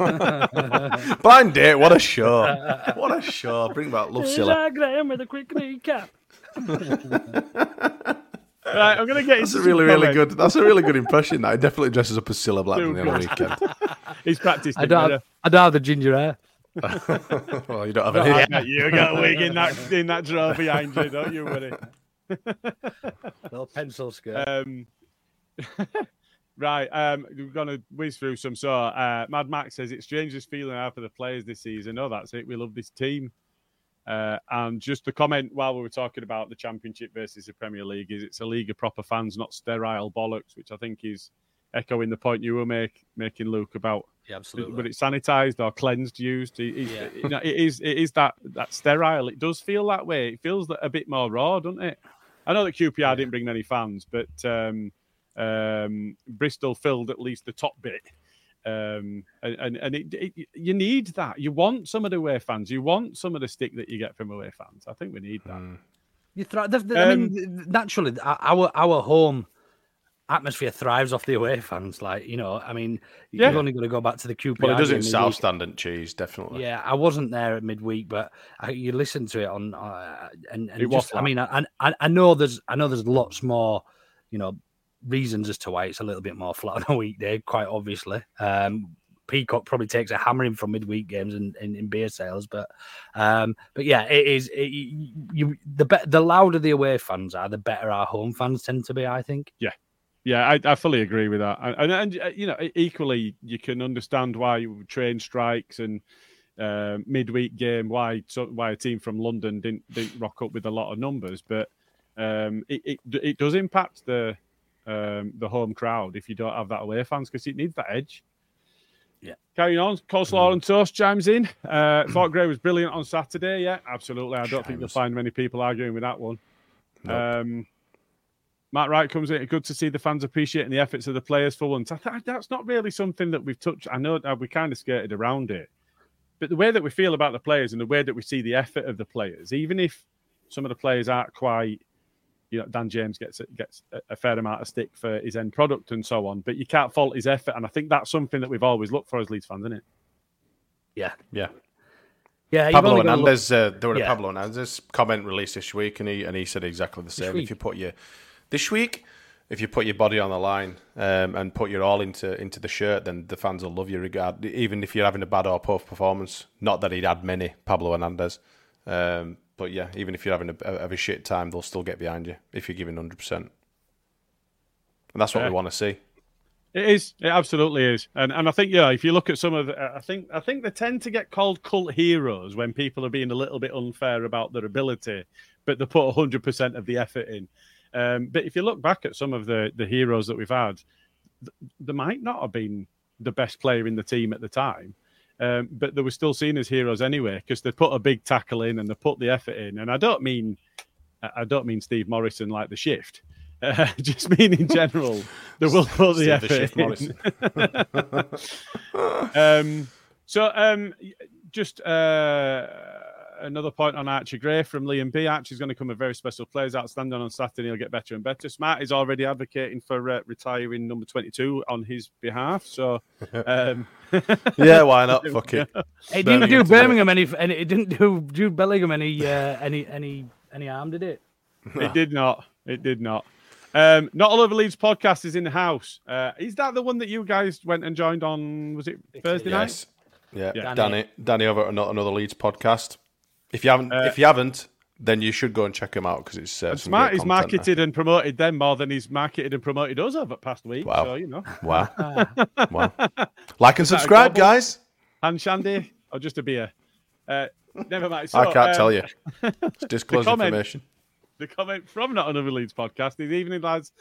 B: Blind date. What a show! what a show! Bring back Love
E: Here's Cilla. Graham with a quick recap.
A: Right, I'm gonna get
B: That's
A: into
B: a
A: some
B: really, really
A: comments.
B: good. That's a really good impression. That he definitely dresses up as Cilla Blackman
A: Too
B: the other weekend.
A: He's practiced.
E: I
A: it
E: don't, have, I don't have the ginger hair.
B: Well, you don't have
A: I
B: any.
A: bet you got a wig in that in that drawer behind you, don't you, Woody?
E: Little pencil skirt.
A: Um, right, um, we're gonna whiz through some. So, uh, Mad Max says it's strangest feeling I have for the players this season. Oh, that's it. We love this team. Uh, and just the comment while we were talking about the Championship versus the Premier League, is it's a league of proper fans, not sterile bollocks, which I think is echoing the point you were make, making, Luke, about
E: Yeah, absolutely.
A: but it's sanitized or cleansed, used. It, it- you know, it is it is that that sterile. It does feel that way. It feels a bit more raw, doesn't it? I know that QPR didn't bring any fans, but um, um, Bristol filled at least the top bit. Um, and and, and it, it, you need that. You want some of the away fans. You want some of the stick that you get from away fans. I think we need that.
E: You thri- the, the, I
A: Um,
E: mean, naturally, our our home atmosphere thrives off the away fans. Like you know, I mean,
A: Yeah.
E: you've only got to go back to the QPR.
B: Well, it does in. South Stand and Cheese, definitely.
E: Yeah, I wasn't there at midweek, but I, you listen to it on, uh, and, and
A: It was
E: just, I mean, I, I I know there's I know there's lots more, you know, reasons as to why it's a little bit more flat on a weekday. Quite obviously, um, Peacock probably takes a hammering from midweek games in, in, in beer sales, but um, but yeah, it is. It, you, you the be- the louder the away fans are, the better our home fans tend to be. I think.
A: Yeah. Yeah, I, I fully agree with that. And, and, and uh, you know, equally, you can understand why train strikes and uh, midweek game why so, why a team from London didn't didn't rock up with a lot of numbers, but um, it, it it does impact the um, the home crowd if you don't have that away fans because it needs that edge.
E: Yeah.
A: Carrying on, coleslaw and toast chimes in. Uh, thought Gray was brilliant on Saturday. Yeah, absolutely. I don't think you'll find many people arguing with that one.
B: Nope.
A: Um, Matt Wright comes in. Good to see the fans appreciating the efforts of the players for once. I th- that's not really something that we've touched. I know we kind of skirted around it, but the way that we feel about the players and the way that we see the effort of the players, even if some of the players aren't quite, you know, Dan James gets gets a- a fair amount of stick for his end product and so on, but you can't fault his effort. And I think that's something that we've always looked for as Leeds fans, isn't it?
E: Yeah,
B: Yeah.
E: yeah.
B: Pablo
E: only gotta look-
B: uh, there was
E: Yeah.
B: a Pablo Hernandez comment released this week, and he and he said exactly the same. If you put your this week, if you put your body on the line um, and put your all into into the shirt, then the fans will love you, regard even if you're having a bad or poor performance. Not that he'd had many, Pablo Hernandez, um, but yeah, even if you're having a, a, a shit time, they'll still get behind you if you're giving hundred percent, and that's what
A: Yeah.
B: we want to see.
A: It is. It absolutely is. And and I think yeah, if you look at some of, the, I think I think they tend to get called cult heroes when people are being a little bit unfair about their ability, but they put hundred percent of the effort in. Um, but if you look back at some of the the heroes that we've had, th- they might not have been the best player in the team at the time. Um, but they were still seen as heroes anyway because they put a big tackle in and they put the effort in. And I don't mean, I don't mean Steve Morison like the shift. Uh, just mean in general, they will put the
B: the
A: effort
B: Shift
A: in. Um, so, um, just uh, another point on Archie Gray from Liam B. Archie's going to come a very special player. He's outstanding on Saturday. He'll get better and better. Smart is already advocating for uh, retiring number 22 on his behalf. So, um,
B: yeah, why not? Fuck it.
E: It didn't do
B: to do it.
E: Bellingham any, any. It didn't do Jude Bellingham any, uh, any, any, any harm, did it?
A: it did not. It did not. Um, not all over Leeds podcast is in the house. Uh, is that the one that you guys went and joined on? Was it Thursday night?
B: Yes. Yeah,
A: Yeah.
B: Danny, Danny over at ano- another Leeds podcast. If you haven't,
A: Uh,
B: if you haven't, then you should go and check him out because it's uh, some
A: Smart
B: there.
A: marketed and promoted them more than he's marketed and promoted us over the past week.
B: Wow.
A: So you know,
B: Wow, wow! Like and subscribe, guys.
A: hand shandy or just a beer. Uh, never mind. So,
B: I can't
A: um,
B: tell you. It's disclosed information.
A: the comment from Not Another Leeds podcast is evening, lads.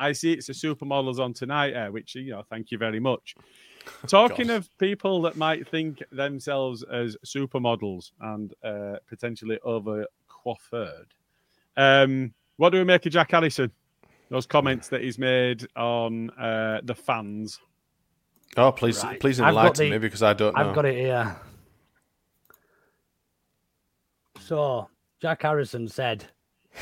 A: I see it's the supermodels on tonight, uh, which, you know, thank you very much. Talking
B: God.
A: of people that might think themselves as supermodels and uh, potentially over coiffured, um, what do we make of Jack Harrison? those comments that he's made on uh, the fans.
B: Oh, please,
E: Right.
B: please enlighten
E: the-
B: me because I don't know.
E: I've got it here. So, Jack Harrison said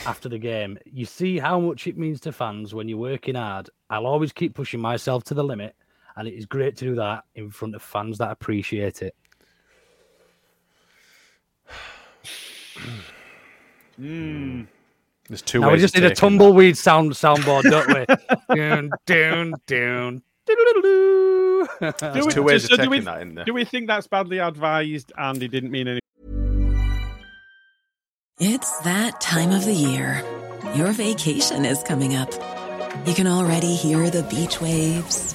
E: after the game, You see how much it means to fans when you're working hard. I'll always keep pushing myself to the limit, and it is great to do that in front of fans that appreciate it.
B: There's two
E: now we just need a
B: taking that.
E: tumbleweed sound soundboard, don't we? down, down, down.
B: There's
A: we-
B: two ways
A: so
B: of
A: do
B: taking
A: we-
B: that in there.
A: Do we think that's badly advised and he didn't mean any?
G: It's that time of the year. Your vacation is coming up. You can already hear the beach waves,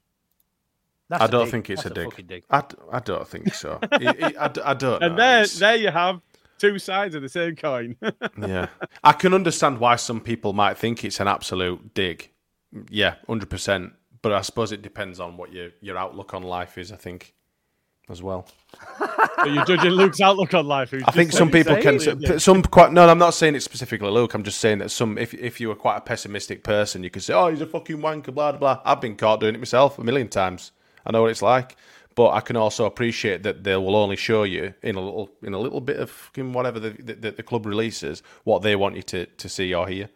E: That's
B: I
E: a
B: don't
E: dig.
B: think it's
E: That's
B: a,
E: fucking
B: dig. I don't think so. It- it- I, d- I don't know.
A: And there,
B: It's-
A: there you have two sides of the same coin.
B: yeah, I can understand why some people might think it's an absolute dig. Yeah, hundred percent. But I suppose it depends on what your your outlook on life is. I think as well.
A: But you're judging Luke's outlook on life.
B: I think some people can.
A: it's a.
B: Some quite. No, I'm not saying it specifically, Luke. I'm just saying that some. If if you were quite a pessimistic person, you could say, "Oh, he's a fucking wanker." Blah blah. I've been caught doing it myself a million times. I know what it's like. But I can also appreciate that they will only show you in a little in a little bit of whatever the the, the club releases what they want you to, to see or hear.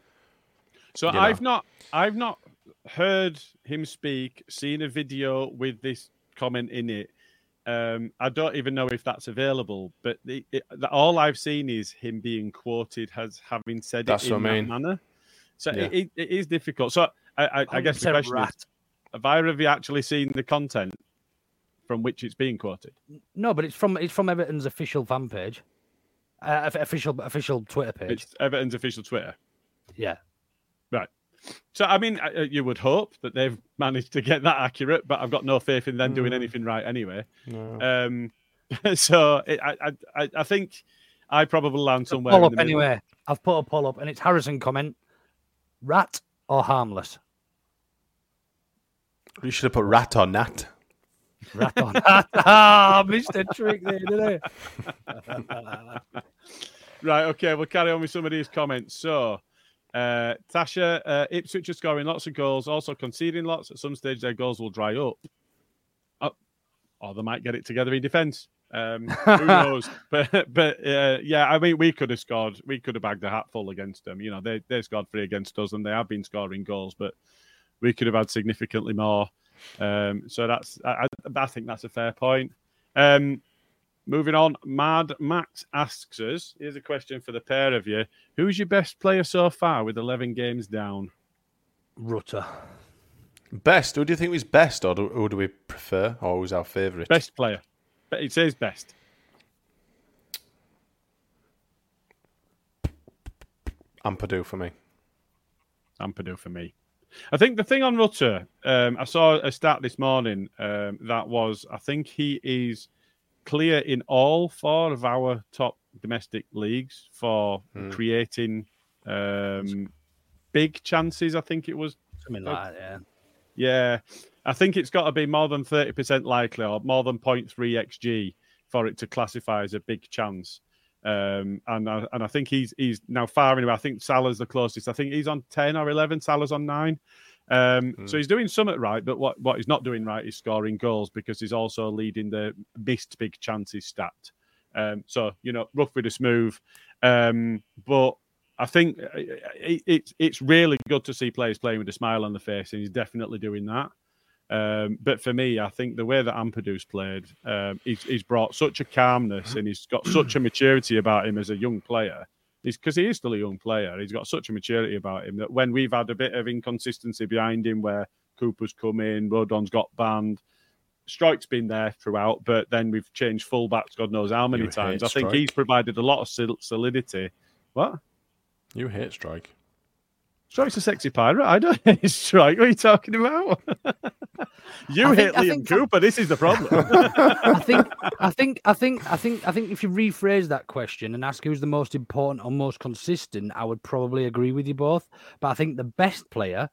A: So
B: you.
A: I've not I've not heard him speak, seen a video with this comment in it. Um, I don't even know if that's available, but the, it, the, all I've seen is him being quoted as having said
B: That's
A: it in
B: what I
A: that manner. So
B: Yeah.
A: it, it, it is difficult. So I, I, I guess the question
E: rat.
A: is: Have either of you actually seen the content from which it's being quoted?
E: No, but it's from it's from Everton's official fan page, uh, official official Twitter page.
A: It's Everton's official Twitter.
E: Yeah,
A: Right. So, I mean, uh, you would hope that they've managed to get that accurate, but I've got no faith in them doing
B: Mm.
A: anything right anyway. Um, so, it, I, I, I- I think I probably land somewhere.
E: poll
A: in
E: up
A: the
E: anyway. I've put a poll up, and it's Harrison comment: rat or harmless?
B: You should have put rat or nat.
E: Rat or rat? ah, missed a trick there, didn't I?
A: Right. Okay. We'll carry on with some of these comments. So, uh, Tasha, uh, Ipswich are scoring lots of goals, also conceding lots. At some stage, their goals will dry up. Oh, or they might get it together in defence. Um, who knows? But but uh, yeah, I mean, we could have scored. We could have bagged a hatful against them. You know, they they scored three against us, and they have been scoring goals, but we could have had significantly more. Um, so that's I, I, I think that's a fair point. Um, moving on, Mad Max asks us. Here's a question for the pair of you: Who's your best player so far with 11 games down?
E: Rutter.
B: Best. Who do you think was best, or do, who do we prefer, or who's our favourite?
A: Best player. But it says best.
B: Ampadu for me.
A: Ampadu for me. I think the thing on Rutter, um, I saw a stat this morning um, that was I think he is clear in all four of our top domestic leagues for
B: Hmm.
A: creating um, big chances. I think it was
E: Something like that, yeah.
A: Yeah, I think it's got to be more than thirty percent likely, or more than 0.3 xg, for it to classify as a big chance. Um, and I, and I think he's he's now far away. I think Salah's the closest. I think he's on ten or eleven. Salah's on nine. Um, So he's doing something right, but what, what he's not doing right is scoring goals because he's also leading the missed big chances stat. Um, so you know, rough with a smooth. Um, but I think uh, it, it's it's really good to see players playing with a smile on the face, and he's definitely doing that. Um, but for me, I think the way that Ampadu's played, um, he's, he's brought such a calmness and he's got such a maturity about him as a young player. Because he is still a young player, he's got such a maturity about him that when we've had a bit of inconsistency behind him, where Cooper's come in, Rodon's got banned, Struijk's been there throughout, but then we've changed fullbacks, God knows how many
B: You
A: times. I think
B: Struijk.
A: he's provided a lot of solidity. What?
B: You hate Struijk.
A: Struijk's a sexy pirate. I don't hate Struijk. What are you talking about? you
E: I
A: hate
E: think- I
A: Liam
E: think-
A: Cooper. This is the problem.
E: I think, I think, I think, I think, I think if you rephrase that question and ask who's the most important or most consistent, I would probably agree with you both. But I think the best player,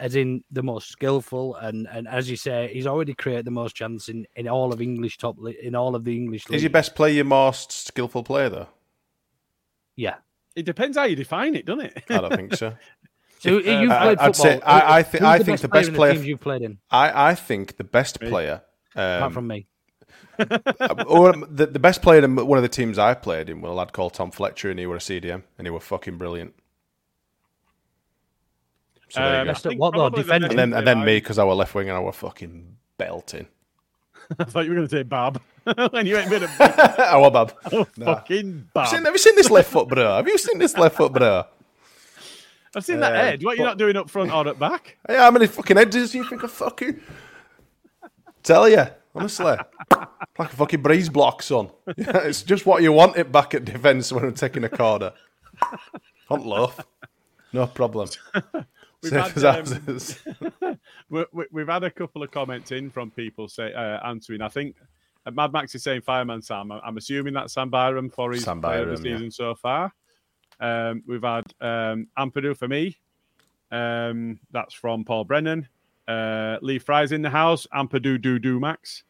E: as in the most skillful, and and as you say, he's already created the most chance in, in all of English top in all of the English.
B: Is your best player your most skillful player, though?
E: Yeah.
A: it depends how you define it, doesn't it?
B: I don't think so.
E: So
A: If,
E: you- you've
B: I-
E: played
B: I'd say
E: football.
B: I, I,
E: Who-
B: thi-
E: who's
B: I
E: the
B: think
E: best
B: the
E: player
B: best
E: in the
B: player.
E: teams you've played in?
B: I, I think the best
A: Me.
B: player.
E: Apart
B: Um,
E: from me.
B: or the, the best player in one of the teams I played in was a lad called Tom Fletcher, and he were a CDM, and he were fucking brilliant. So
A: Um. I
E: Best at what, though? Defending?
B: and then and then me because I were left wing and I were fucking belting.
A: I thought you were going to say Bob. when you ain't been a
B: I were bad.
A: oh, fucking Bob.
B: Have you, seen, have you seen this left foot, bro? Have you seen this left foot, bro?
A: I've seen that
B: Uh,
A: head. What are you not doing up front or at back?
B: Hey, how many fucking edges do you think I fucking tell you? Honestly, like a fucking breeze block, son. it's just what you want it back at defence when I'm taking a corner. Want love? No problem.
A: We've had, um, we, we, we've had a couple of comments in from people say uh, answering. I think uh, Mad Max is saying Fireman Sam. I'm assuming that's Sam Byram for his
B: Sam
A: of the
B: yeah.
A: season so far. Um, we've had um, Ampadu for me. Um, that's from Paul Brennan. Uh, Lee Fry's in the house. Ampadu do do Max.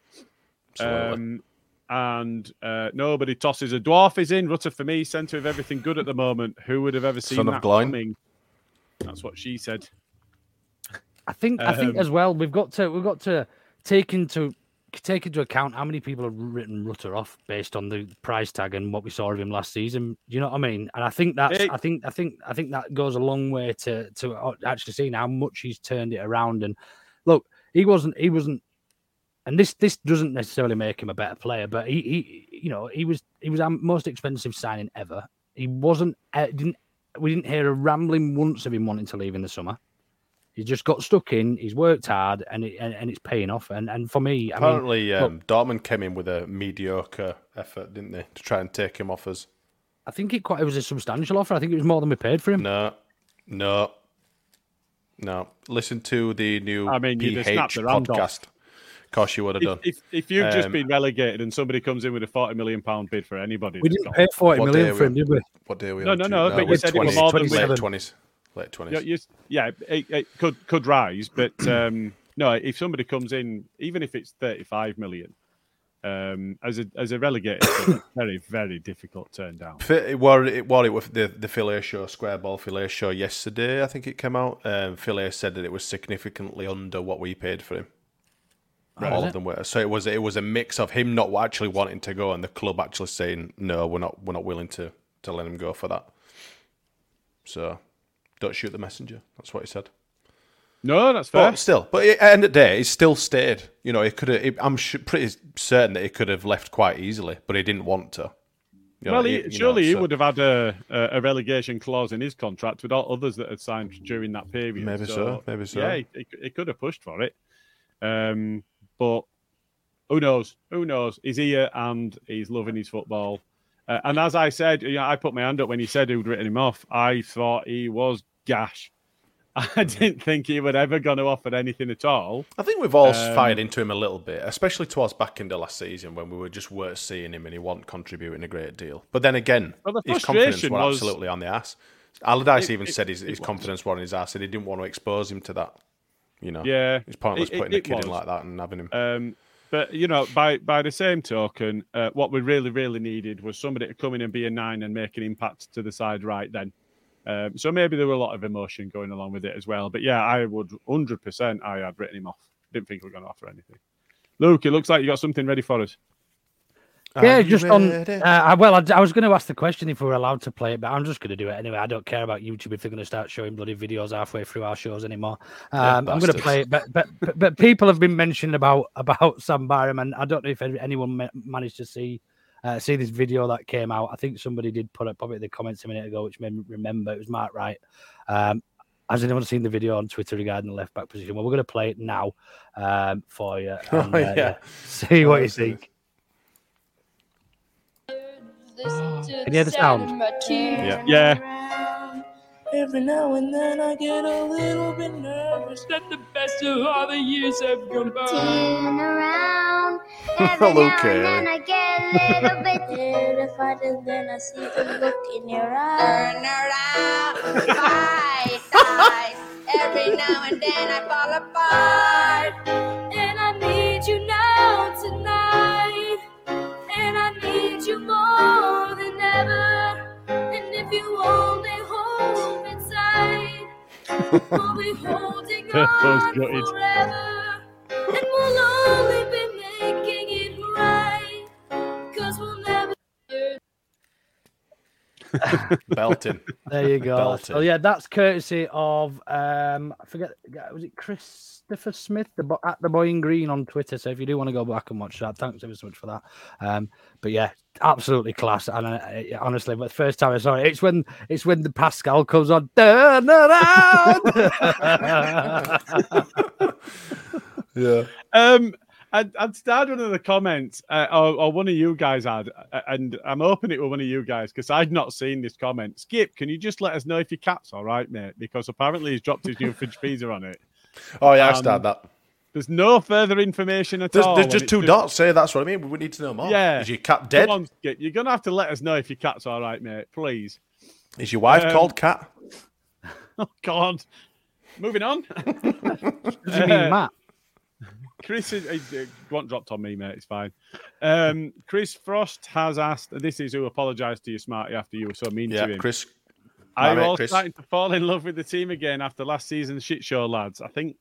A: Um, and uh, nobody tosses a dwarf is in. Rutter for me, centre of everything good at the moment. Who would have ever seen
B: Son of
A: that coming? That's what she said.
E: I think I think
A: Um,
E: as well we've got to we've got to take into take into account how many people have written Rutter off based on the price tag and what we saw of him last season. You know what I mean? And I think that's
A: Hey.
E: I think I think I think that goes a long way to to actually seeing how much he's turned it around. And look, he wasn't he wasn't. And this this doesn't necessarily make him a better player, but he, he you know he was he was our most expensive signing ever. He wasn't uh, didn't we didn't hear a rambling once of him wanting to leave in the summer. He just got stuck in. He's worked hard, and it, and, and it's paying off. And and for me, I mean,
B: Apparently,
E: look,
B: um, Dortmund came in with a mediocre effort, didn't they, to try and take him off us?
E: I think it quite it was a substantial offer. I think it was more than we paid for him.
B: No, no, no. Listen to the new
A: I mean, you'd
B: PH
A: snapped the hand off.
B: podcast. Of course, you would have done.
A: if, if you've just
B: Um,
A: been relegated and somebody comes in with a forty million pound bid for anybody,
E: We didn't
A: got-
E: pay forty
B: What
E: million
B: day
E: for him, did we?
B: What day are we
A: No,
B: on
A: no,
B: to?
A: no, but you
B: we're
A: said it was more than we-
B: late
E: 27.
B: twenties. Late twenties.
A: Yeah, it, it could could rise, but um, no, if somebody comes in, even if it's thirty five million, um, as a as a relegated, it's very very difficult turn down.
B: It well, it was the the Phil Hay show, Square Ball Phil Hay show yesterday. I think it came out. Um, Phil Hay said that it was significantly under what we paid for him.
E: Oh,
B: All of them were. So it was it was a mix of him not actually wanting to go and the club actually saying no, we're not we're not willing to to let him go for that. So don't shoot the messenger. That's what he said.
A: No, that's fair.
B: But still, but at the end of the day, he still stayed. You know, he could have. I'm sh- pretty certain that he could have left quite easily, but he didn't want to. You know,
A: well,
B: he-
A: he,
B: you know,
A: surely he would have had a, a relegation clause in his contract with all others that had signed during that period.
B: Maybe so, maybe so.
A: Yeah, he, he, he could have pushed for it. Um, but who knows? Who knows? He's here and he's loving his football. Uh, and as I said, you know, I put my hand up when he said he'd written him off. I thought he was gash. I didn't think he would ever going to offer anything at all.
B: I think we've all
A: Um,
B: fired into him a little bit, especially towards back into last season when we were just weren't seeing him and he wasn't contributing a great deal. But then again,
A: Well, the
B: his confidence was
A: was-
B: absolutely on the ass. Allardyce
A: It-
B: even
A: it-
B: said his, his confidence was on his ass and he didn't want to expose him to that. You know,
A: Yeah,
B: it's pointless
A: it- it-
B: putting a kid
A: was.
B: in like that and having him.
A: Um, but you know, by by the same token, uh, what we really really needed was somebody to come in and be a nine and make an impact to the side right then. Um, so maybe there were a lot of emotion going along with it as well. But yeah, I would hundred percent. I had written him off. Didn't think we were going to offer anything. Luke, it looks like you got something ready for us.
E: yeah,
B: you
E: just on. Uh, well, I, I was going to ask the question if we were allowed to play it, but I'm just going to do it anyway. I don't care about YouTube if they're going to start showing bloody videos halfway through our shows anymore.
B: Yeah,
E: Um, I'm going to play it, but, but but but people have been mentioning about about Sam Byram, and I don't know if anyone ma- managed to see uh, see this video that came out. I think somebody did put it probably in the comments a minute ago, which made me remember it was Mark Wright. Um, has anyone seen the video on Twitter regarding the left back position? Well, we're going to play it now um, for you.
B: Oh,
E: and, uh,
B: yeah.
E: See what
B: Oh,
E: you
B: I've
E: think. Can you hear the sound?
B: Yeah.
A: Yeah.
H: Every now and then I get a little bit nervous that the best of all the years have gone by.
I: Turn around.
B: Hello,
I: Every now and then I get a little bit terrified, and then I see the look in your eyes. Turn around, fight, fight. Every now and then I fall apart.
H: We'll be holding on forever. And we'll only be
B: Belting.
E: There you go.
B: Belted.
E: So yeah, that's courtesy of um I forget was it Christopher Smith the bo- at the boy in green on Twitter. So if you do want to go back and watch that, thanks ever so much for that. Um, but yeah, absolutely class. And uh, honestly, but the first time I saw it, it's when it's when the Pascal comes on. Turn around.
B: Yeah.
A: Um, I'd, I'd start one of the comments, uh, or, or one of you guys had, uh, and I'm opening it with one of you guys because I'd not seen this comment. Skip, can you just let us know if your cat's all right, mate? Because apparently he's dropped his new fridge freezer on it.
B: Oh yeah, I've
A: Um,
B: started that.
A: There's no further information at
B: There's,
A: all.
B: there's just
A: it's
B: two dots. Say that's what I mean. We need to know more.
A: Yeah.
B: Is your cat dead?
A: on, Skip, you're gonna have to let us know if your cat's all right, mate. Please.
B: Is your wife
A: Um,
B: called Cat?
A: Oh God. Moving on.
E: Does you mean Matt?
A: Chris, is, uh, uh, one dropped on me, mate. It's fine. Um, Chris Frost has asked. This is who apologised to you, Smarty, after you were so mean
B: Yeah,
A: to him.
B: Chris.
A: Are you all
B: Chris.
A: starting to fall in love with the team again after last season's shit show, lads? I think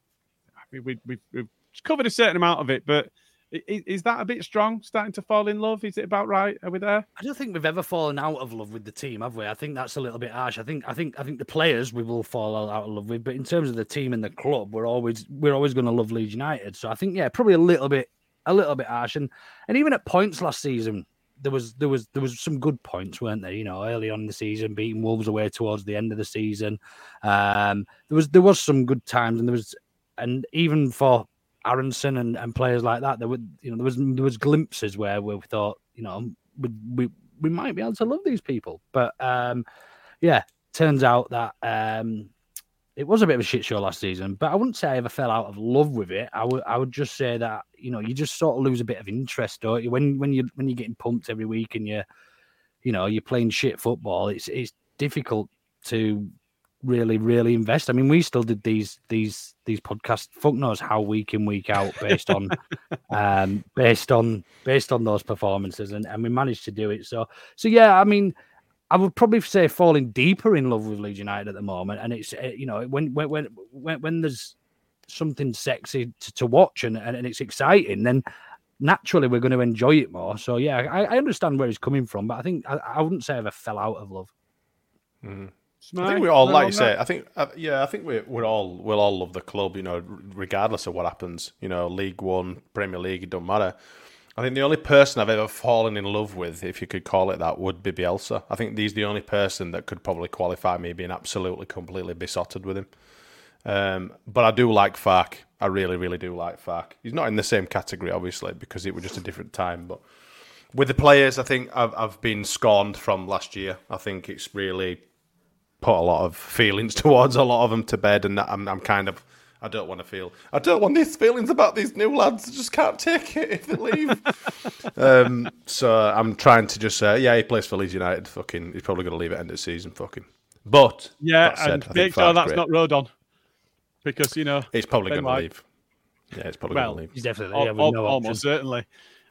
A: we, we, we, we've covered a certain amount of it, but is that a bit strong? Starting to fall in love? Is it about right? Are we there?
E: I don't think we've ever fallen out of love with the team, have we? I think that's a little bit harsh. I think I think I think the players we will fall out of love with, but in terms of the team and the club, we're always we're always going to love Leeds United. So I think yeah, probably a little bit a little bit harsh. And and even at points last season, there was there was there was some good points, weren't there? You know, early on in the season, beating Wolves away towards the end of the season. Um, there was there was some good times, and there was and even for Aaronson and, and players like that, there were you know there was there was glimpses where, where we thought you know we, we we might be able to love these people, but um, yeah, turns out that um, it was a bit of a shit show last season. But I wouldn't say I ever fell out of love with it. I would I would just say that you know you just sort of lose a bit of interest, don't you? When when you when you're getting pumped every week and you you know you're playing shit football, it's it's difficult to really really invest. I mean, we still did these these these podcasts. Fuck knows how week in week out based on um based on based on those performances, and and we managed to do it. So so yeah, I mean. I would probably say falling deeper in love with Leeds United at the moment, and it's uh, you know when when when when, when there's something sexy to, to watch and, and and it's exciting, then naturally we're going to enjoy it more. So yeah, I, I understand where he's coming from, but I think I, I wouldn't say I ever fell out of love.
B: I
A: Smart.
B: think we all, like you say, I think, uh, yeah, I think we we're all we'll all love the club, you know, regardless of what happens. You know, League One, Premier League, it don't matter. I think the only person I've ever fallen in love with, if you could call it that, would be Bielsa. I think he's the only person that could probably qualify me being absolutely, completely besotted with him. Um, but I do like Fark. I really, really do like Fark. He's not in the same category, obviously, because it was just a different time. But with the players, I think I've, I've been scorned from last year. I think it's really put a lot of feelings towards a lot of them to bed, and I'm, I'm kind of. I don't want to feel. I don't want these feelings about these new lads. I just can't take it if they leave. um, so I'm trying to just say, yeah, he plays for Leeds United. Fucking, he's probably going to leave at end of season. Fucking, but
A: Yeah,
B: that said,
A: and make sure that's
B: great.
A: not Rodon. Because, you know,
B: He's probably going to leave. Yeah, he's probably
A: Well,
B: going to leave.
E: He's definitely
A: al-
E: yeah, with
A: al-
E: no
A: almost certainly.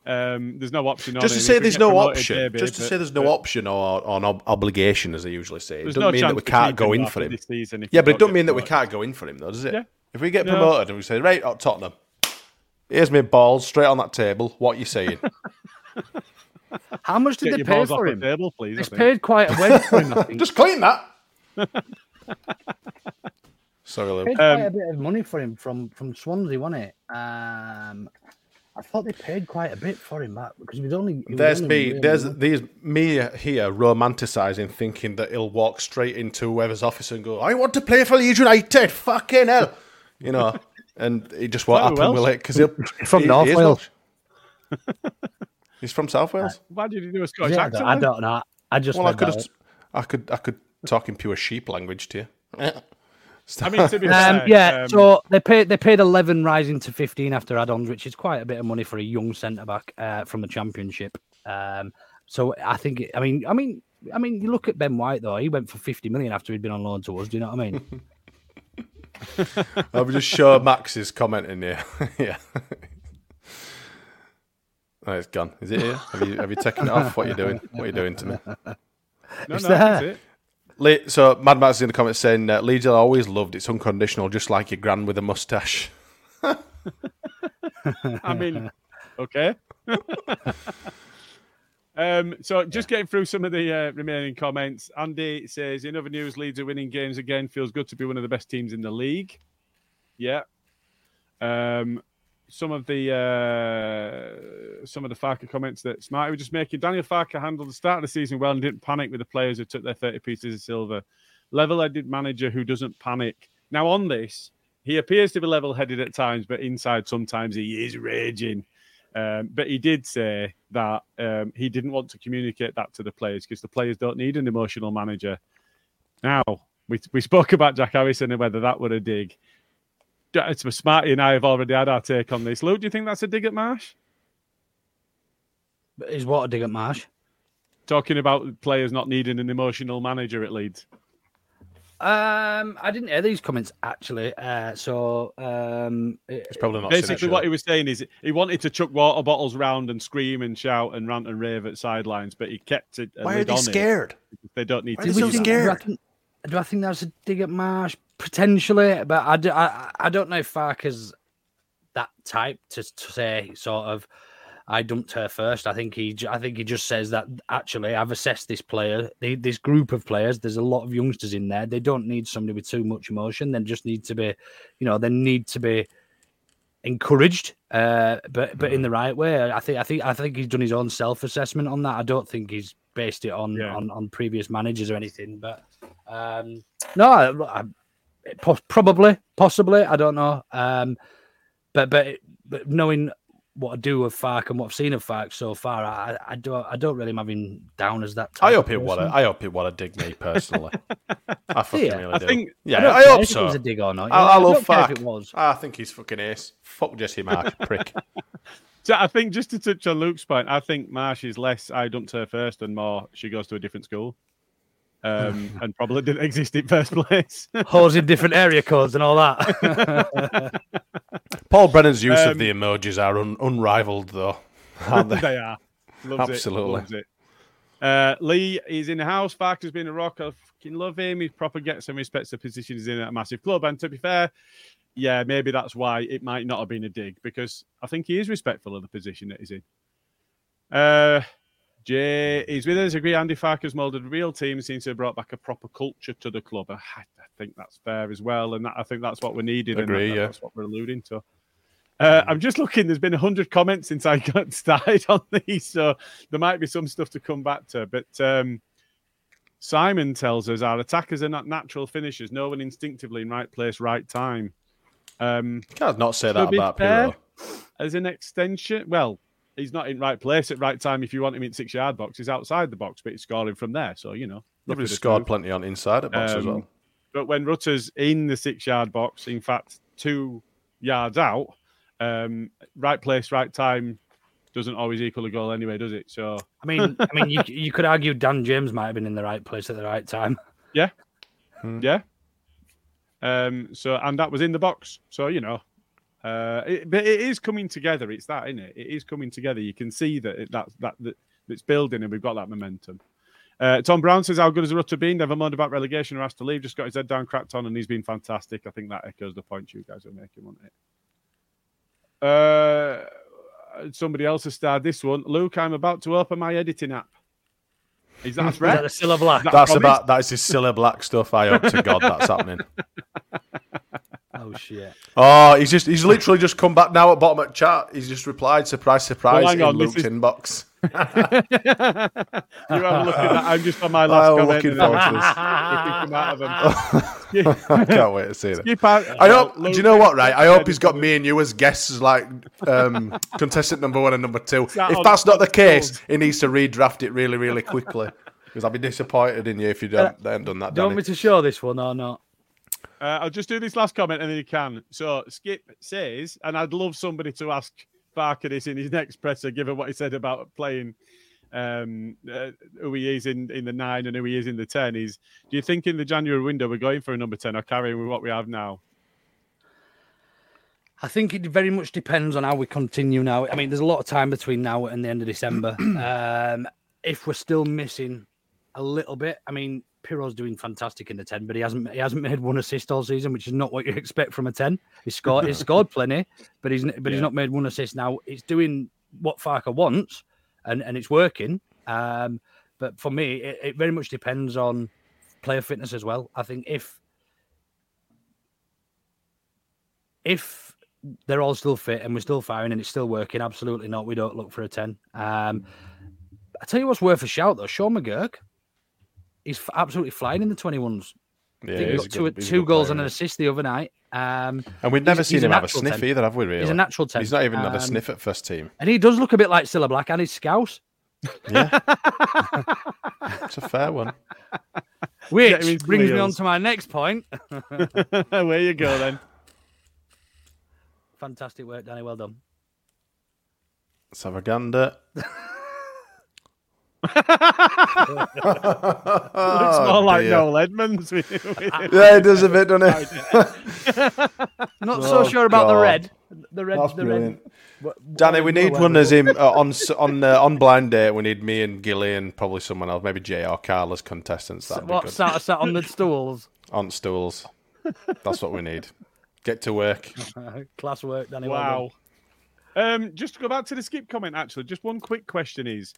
A: Um, there's no option on
B: Just to
A: him.
B: say there's no option.
A: maybe,
B: just to
A: but-
B: say there's no
A: but
B: option or, or ob- obligation, as they usually say. It doesn't
A: no
B: mean that we can't go in for him.
A: season
B: Yeah, but it
A: don't
B: doesn't mean that we can't go in for him, though, does it?
A: Yeah.
B: If we get
A: No.
B: promoted and we say, right, at Tottenham, here's me balls straight on that table. What are you saying?
E: How much did
A: Get
E: they pay
A: balls off
E: for
A: the
E: him?
A: table, please,
E: It's paid quite a wage for him.
B: Just clean that. Sorry, Luke.
E: paid
A: Um,
E: quite a bit of money for him from from Swansea, wasn't it? Um, I thought they paid quite a bit for him back because he was only. he was
B: There's
E: only
B: me.
E: really
B: There's
E: young.
B: there's me here romanticizing, thinking that he'll walk straight into whoever's office and go, "I want to play for Leeds United." Fucking hell, you know. And it just won't
A: Is that
B: happen, will
A: Welsh?
B: it? Because he'll
E: from
B: he-
E: North
B: he
E: Wales.
B: He's from South Wales.
A: Uh, why did he do a Scottish
E: Yeah, I
A: accent?
E: don't, I don't know. I just
B: Well, I could have. I could, I could talk in pure sheep language to you.
A: I mean, to be
E: Um, yeah,
A: um,
E: so they paid they paid eleven, rising to fifteen after add-ons, which is quite a bit of money for a young centre back uh, from the Championship. Um, so I think, it, I mean, I mean, I mean, you look at Ben White though; he went for fifty million after he'd been on loan to us. Do you know what I mean?
B: I'll just sure Max is commenting here. yeah. Oh, it's gone. Is it here? Have you have you taken it off? What are you doing? What are you doing to me?
A: no,
E: it's
A: no,
E: there.
A: that's it.
B: So Mad Max is in the comments saying uh, Leeds are always loved. It's unconditional, just like your gran with a mustache.
A: I mean, okay. um, so just getting through some of the uh, remaining comments. Andy says, in other news, Leeds are winning games again. Feels good to be one of the best teams in the league. Yeah. Um, some of the uh, some of the Farke comments that Smarty was just making. Daniel Farke handled the start of the season well and didn't panic with the players who took their 30 pieces of silver. Level-headed manager who doesn't panic. Now on this, he appears to be level-headed at times, but inside sometimes he is raging. Um, but he did say that um, he didn't want to communicate that to the players because the players don't need an emotional manager. Now we we spoke about Jack Harrison and whether that were a dig. It's Smarty and I have already had our take on this. Luke, do you think that's a dig at Marsch?
E: Is what a dig at Marsch?
A: Talking about players not needing an emotional manager at Leeds.
E: Um, I didn't hear these comments actually. Uh, so um,
B: It's probably not
A: Basically, what he was saying is he wanted to chuck water bottles round and scream and shout and rant and rave at sidelines, but he kept it. a
B: Why are they
A: on it
B: scared?
A: because They don't need
B: Why
A: to
B: are they
A: do
B: so
A: that.
B: Scared?
E: Do I think that's a dig at Marsch? Potentially, but I, do, I, I don't know if Farke's that type to, to say sort of I dumped her first. I think he I think he just says that actually I've assessed this player, this group of players. There's a lot of youngsters in there. They don't need somebody with too much emotion. They just need to be, you know, they need to be encouraged, uh, but but in the right way. I think I think I think he's done his own self assessment on that. I don't think he's based it on
A: Yeah.
E: on, on previous managers or anything. But um, no, I, I, probably, possibly, I don't know. Um, but but but knowing what I do of Fark and what I've seen of Fark so far, I, I don't I don't really have him down as that.
B: I hope
E: of
B: it want to.
E: person.
B: I hope it want to dig me personally. I fucking
E: Yeah,
B: really
A: I
B: do.
A: think-
B: yeah,
E: I don't
B: I,
E: care
B: hope
E: if it
B: so.
E: was a dig or not,
B: I,
E: yeah.
B: I
E: I
B: love
E: don't if
B: Fark.
E: it was.
B: I think he's fucking ace. Fuck Jesse Marsch, prick.
A: So I think just to touch on Luke's point, I think Marsch is less I dumped her first and more she goes to a different school. Um, and probably didn't exist in first place.
E: Holes in different area codes and all that.
B: Paul Brennan's use
A: Um,
B: of the emojis are un- unrivaled, though. Aren't they?
A: they are. Loves it,
B: Absolutely.
A: loves it. Uh, Lee is in the house. Farke's been a rock. I fucking love him. He proper gets and respects the position he's in at a massive club. And to be fair, yeah, maybe that's why it might not have been a dig because I think he is respectful of the position that he's in. Uh, Jay is with us. Agree, Andy Farke's moulded a real team seems to have brought back a proper culture to the club. I, I think that's fair as well, and that, I think that's what we needed. and
B: Agree,
A: that-
B: yeah.
A: that's what we're alluding to. Uh, I'm just looking. There's been hundred comments since I got started on these, so there might be some stuff to come back to. But um, Simon tells us our attackers are not natural finishers. No one instinctively in right place, right time. Um,
B: Can't not say that about
A: fair,
B: Pirlo.
A: As an extension, well, he's not in right place at right time. If you want him in six yard box, he's outside the box, but he's scoring from there. So you know,
B: They've
A: look at the
B: scored
A: two.
B: plenty on inside at box as
A: Um,
B: well.
A: But when Rutter's in the six yard box, in fact, two yards out, um, right place, right time doesn't always equal a goal anyway, does it? So
E: I mean, I mean, you, you could argue Dan James might have been in the right place at the right time.
A: yeah, yeah. Um, so and that was in the box. So you know, uh, it, but it is coming together. It's that, isn't it? It is coming together. You can see that it, that that that it's building, and we've got that momentum. Uh, Tom Brown says, "How good has Rutter been? Never mind about relegation or asked to leave. Just got his head down, cracked on, and he's been fantastic. I think that echoes the point you guys are making, wasn't it?" Uh, somebody else has starred this one. Luke, I'm about to open my editing app. Is that a
E: Is
A: threat?
E: that a Cilla Black?
A: That
B: That's
A: promise?
B: about that's his Cilla Black stuff. I hope to God that's happening.
E: Oh shit!
B: Oh, he's just he's literally just come back now at bottom of chat. He's just replied, surprise, surprise,
A: Well,
B: in
A: on, this
B: Luke's
A: is-
B: inbox.
A: You have a look at that. I'm just on my last
B: I'm looking forward to
A: we can come out of them.
B: I can't wait to see that. I hope. Do you know what? Right. I hope he's got me and you as guests, like um, contestant number one and number two.
A: Sat
B: If that's not the case, he needs to redraft it really, really quickly. Because I'll be disappointed in you if you don't, they haven't done that.
E: Do you want me to show this one or not?
A: Uh, I'll just do this last comment and then you can. So Skip says, and I'd love somebody to ask Farke this in his next presser, given what he said about playing um, uh, who he is in, in the nine and who he is in the ten. Is do you think in the January window we're going for a number ten or carrying with what we have now?
E: I think it very much depends on how we continue now. I mean, there's a lot of time between now and the end of December. um, if we're still missing a little bit, I mean, Piroe's doing fantastic in the ten, but he hasn't he hasn't made one assist all season, which is not what you expect from a ten. He's scored he's scored plenty, but he's but he's not made one assist. Now it's doing what Farke wants, and and it's working. Um, but for me, it, it very much depends on player fitness as well. I think if if they're all still fit and we're still firing and it's still working, absolutely not. We don't look for a 10. Um, I tell you what's worth a shout though, Sean McGurk. He's absolutely flying in the 21s.
B: Yeah,
E: I think he
B: he's
E: got
B: a
E: two,
B: good- he's
E: two goals
B: player,
E: and an assist the other night. Um,
B: And we've never seen him have a sniff
E: 10.
B: either, have we? Really?
E: He's a natural 10.
B: He's not even had a
E: Um,
B: sniff at first team.
E: And he does look a bit like Cilla Black and his scouse.
B: Yeah, it's a fair one.
E: Which
A: Get him into
E: brings me on to my next point.
A: Where you go then?
E: Fantastic work, Danny. Well done.
B: Let's have a gander.
A: Looks more like
B: dear.
A: Noel Edmonds. with- with-
B: Yeah, it does a bit, doesn't it?
E: Not so
B: Oh,
E: sure about the red. The red.
B: That's
E: the
B: brilliant.
E: red. what-
B: Danny, we need one as him uh, on on uh, on blind date. We need me and Gilly and probably someone else, maybe Jay or Carl as contestants. That'd be
E: What
B: good.
E: sat, sat on the stools?
B: On stools. That's what we need. Get to work.
E: Class work, Danny. well.
A: Wow. Um, just to go back to the skip comment, actually, just one quick question is: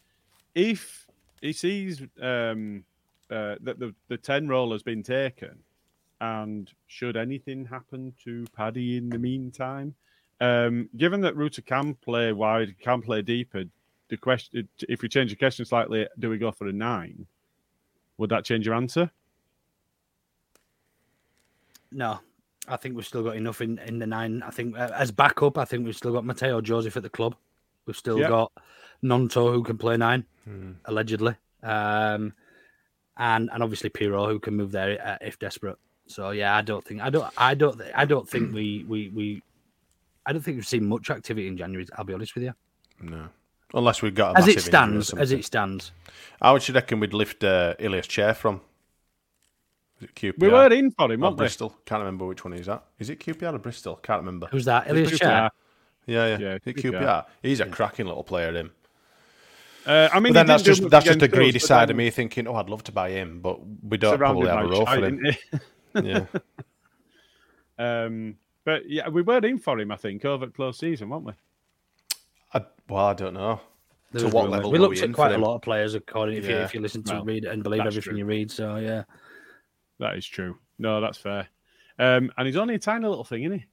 A: if he sees um, uh, that the the ten roll has been taken, and should anything happen to Paddy in the meantime, um, given that Rutter can play wide, can play deeper, the question, if we change the question slightly, do we go for a nine? Would that change your answer?
E: No, I think we've still got enough in, in the nine. I think uh, as backup, I think we've still got Mateo Joseph at the club. We've still
A: Yep.
E: got Gnonto who can play nine,
B: Hmm.
E: allegedly, um, and and obviously Piroe who can move there uh, if desperate. So yeah, I don't think I don't I don't I don't think we we we I don't think we've seen much activity in January. I'll be honest with you.
B: No, unless we've got a
E: As it
B: massive injury or
E: stands, as it stands,
B: I would you reckon we'd lift uh, Ilias Chair from? Is it QPR?
A: We were in for him,
B: or
A: weren't we?
B: Bristol. Can't remember which one he's at. Is it QPR or Bristol? Can't remember.
E: who's that?
B: It's
E: Ilias
B: Bristol.
E: Chair.
B: Yeah, yeah.
A: Yeah, QPR.
B: QPR. He's a cracking little player, him.
A: Uh, I mean, he
B: then that's just that's just the
A: against us,
B: greedy side of me thinking, oh, I'd love to buy him, but we don't
A: surrounded
B: probably have a role for him. yeah.
A: Um, but yeah, we were in for him, I think, over at close season, weren't we?
B: I, well, I don't know.
E: There
B: to what level
E: we looked
B: in
E: at quite a lot of players according if you if you listen to
A: Well,
E: read and believe everything
A: true.
E: you read. So yeah.
A: That is true. No, that's fair. Um, and he's only a tiny little thing, isn't he?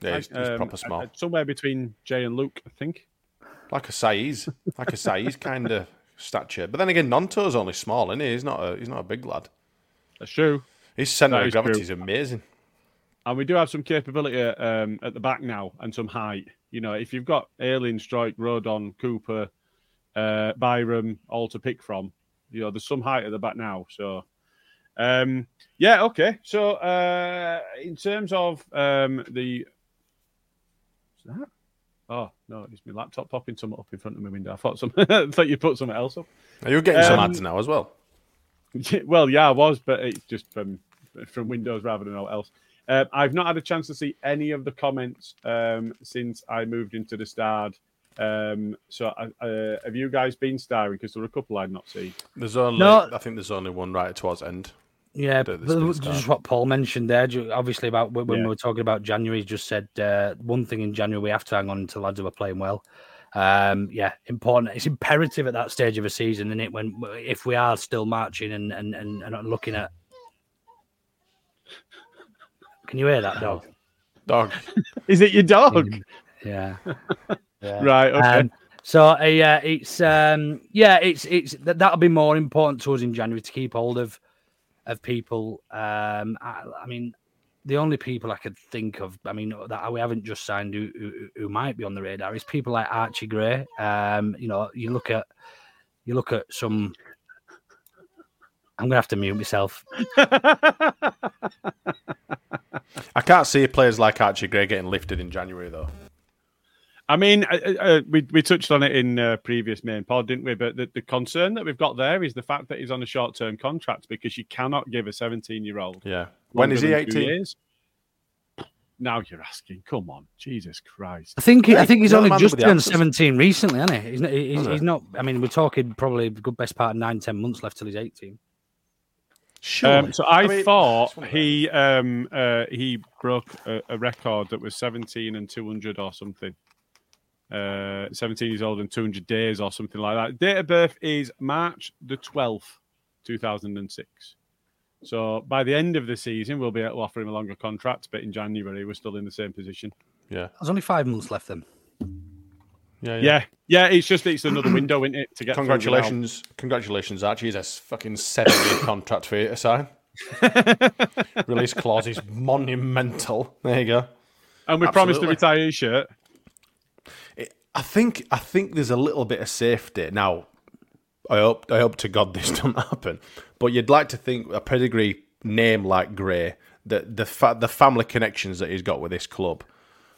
B: Yeah, he's, he's
A: um,
B: proper small.
A: somewhere between Jay and Luke, I think.
B: Like a Saiz. Like a Saiz kind of stature. But then again, Gnonto's only small, isn't he? He's not a, he's not a big lad.
A: That's true.
B: His centre of gravity
A: true.
B: is amazing.
A: And we do have some capability um, at the back now and some height. You know, if you've got Ayling, Struijk, Rodon, Cooper, uh, Byram, all to pick from, you know, there's some height at the back now. So, um, yeah, okay. So, uh, in terms of um, the. What's that? Oh, no, it's my laptop popping something up in front of my window. I thought, some, I thought you put something else up.
B: Are you getting some
A: Um,
B: ads now as well?
A: well, yeah, I was, but it's just from from Windows rather than all else. Uh, I've not had a chance to see any of the comments um, since I moved into the Stard. Um, so, I- uh, have you guys been starring? Because there were a couple I'd not seen.
B: There's only,
E: No.
B: I think there's only one right towards end.
E: Yeah, but just what Paul mentioned there, obviously about when
A: Yeah.
E: we were talking about January, he just said uh, one thing in January we have to hang on to lads who are playing well. Um, yeah, important. It's imperative at that stage of a season, and it when if we are still marching and and and, and looking at. Can you hear that dog?
B: Dog.
A: Is it your dog?
E: Yeah. Yeah.
A: Right. Okay.
E: Um, so uh, yeah, it's um, yeah, it's it's that that'll be more important to us in January to keep hold of of people. Um, I, I mean, the only people I could think of, I mean, that we haven't just signed who, who, who might be on the radar is people like Archie Gray. Um, you know, you look at you look at some. I'm gonna have to mute myself.
B: I can't see players like Archie Gray getting lifted in January though.
A: I mean, uh, uh, we we touched on it in uh, previous main pod, didn't we? But the, the concern that we've got there is the fact that he's on a short term contract because you cannot give a 17 year old.
B: Yeah. When is he 18?
A: Now you're asking. Come on, Jesus Christ!
E: I think I think he's only just turned 17 recently, hasn't he? He's not, he's, he's not. I mean, we're talking probably a good best part of nine, ten months left till he's 18.
A: Um, so I,
B: mean,
A: thought
B: it's one of
A: he um, uh, he broke a, a record that was 17 and 200 or something. Uh, 17 years old and 200 days or something like that. Date of birth is March the 12th, 2006. So by the end of the season, we'll be able to offer him a longer contract, but in January, we're still in the same position.
B: Yeah.
E: There's only five months left then.
B: Yeah.
A: Yeah, yeah, it's just it's another window, isn't it, to get
B: Congratulations, congratulations, Archie. He's a fucking seven-year contract for you to sign. Release clause is monumental. There you go.
A: And we promised to
B: Absolutely.
A: retire his shirt.
B: I think I think there's a little bit of safety now. I hope I hope to God this doesn't happen. But you'd like to think a pedigree name like Gray, the the fa- the family connections that he's got with this club.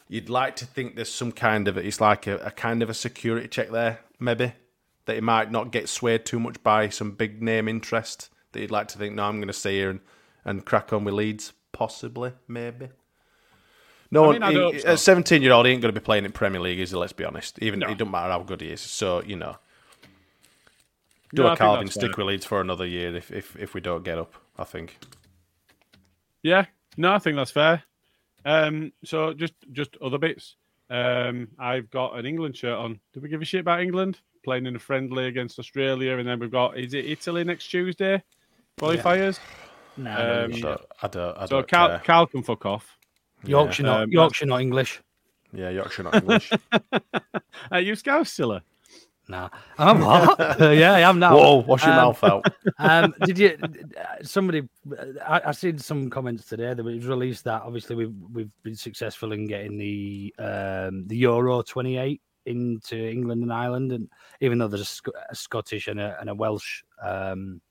B: You'd like to think there's some kind of it's like a, a kind of a security check there, maybe that he might not get swayed too much by some big name interest. That you'd like to think, no, I'm going to stay here and, and crack on with Leeds, possibly, maybe. No,
A: I mean, I'd
B: he-
A: hope so.
B: a 17 year old he ain't going to be playing in Premier League, is he? Let's be honest. Even
A: No.
B: it doesn't matter how good he is. So you know, do
A: No, I
B: a
A: think
B: Calvin,
A: that's
B: stick with Leeds for another year if, if if we don't get up. I think.
A: Yeah, no, I think that's fair. Um, so just just other bits. Um, I've got an England shirt on. Did we give a shit about England playing in a friendly against Australia? And then we've got is it Italy next Tuesday? Qualifiers.
E: No,
A: Um,
B: I don't. I don't, I
A: so
B: don't
A: Cal,
B: care.
A: Cal can fuck off.
E: Yorkshire, not
A: Um,
E: Yorkshire, not English.
B: Yeah, Yorkshire not English.
A: Are you Scouse Cilla?
E: No, I'm what? yeah, I am now.
B: Whoa, wash your
E: Um,
B: mouth out.
E: um, did you? Somebody, I, I seen some comments today that it was released that obviously we've we've been successful in getting the um, the Euro 28 into England and Ireland, and even though there's a, Sc- a Scottish and a, and a Welsh um,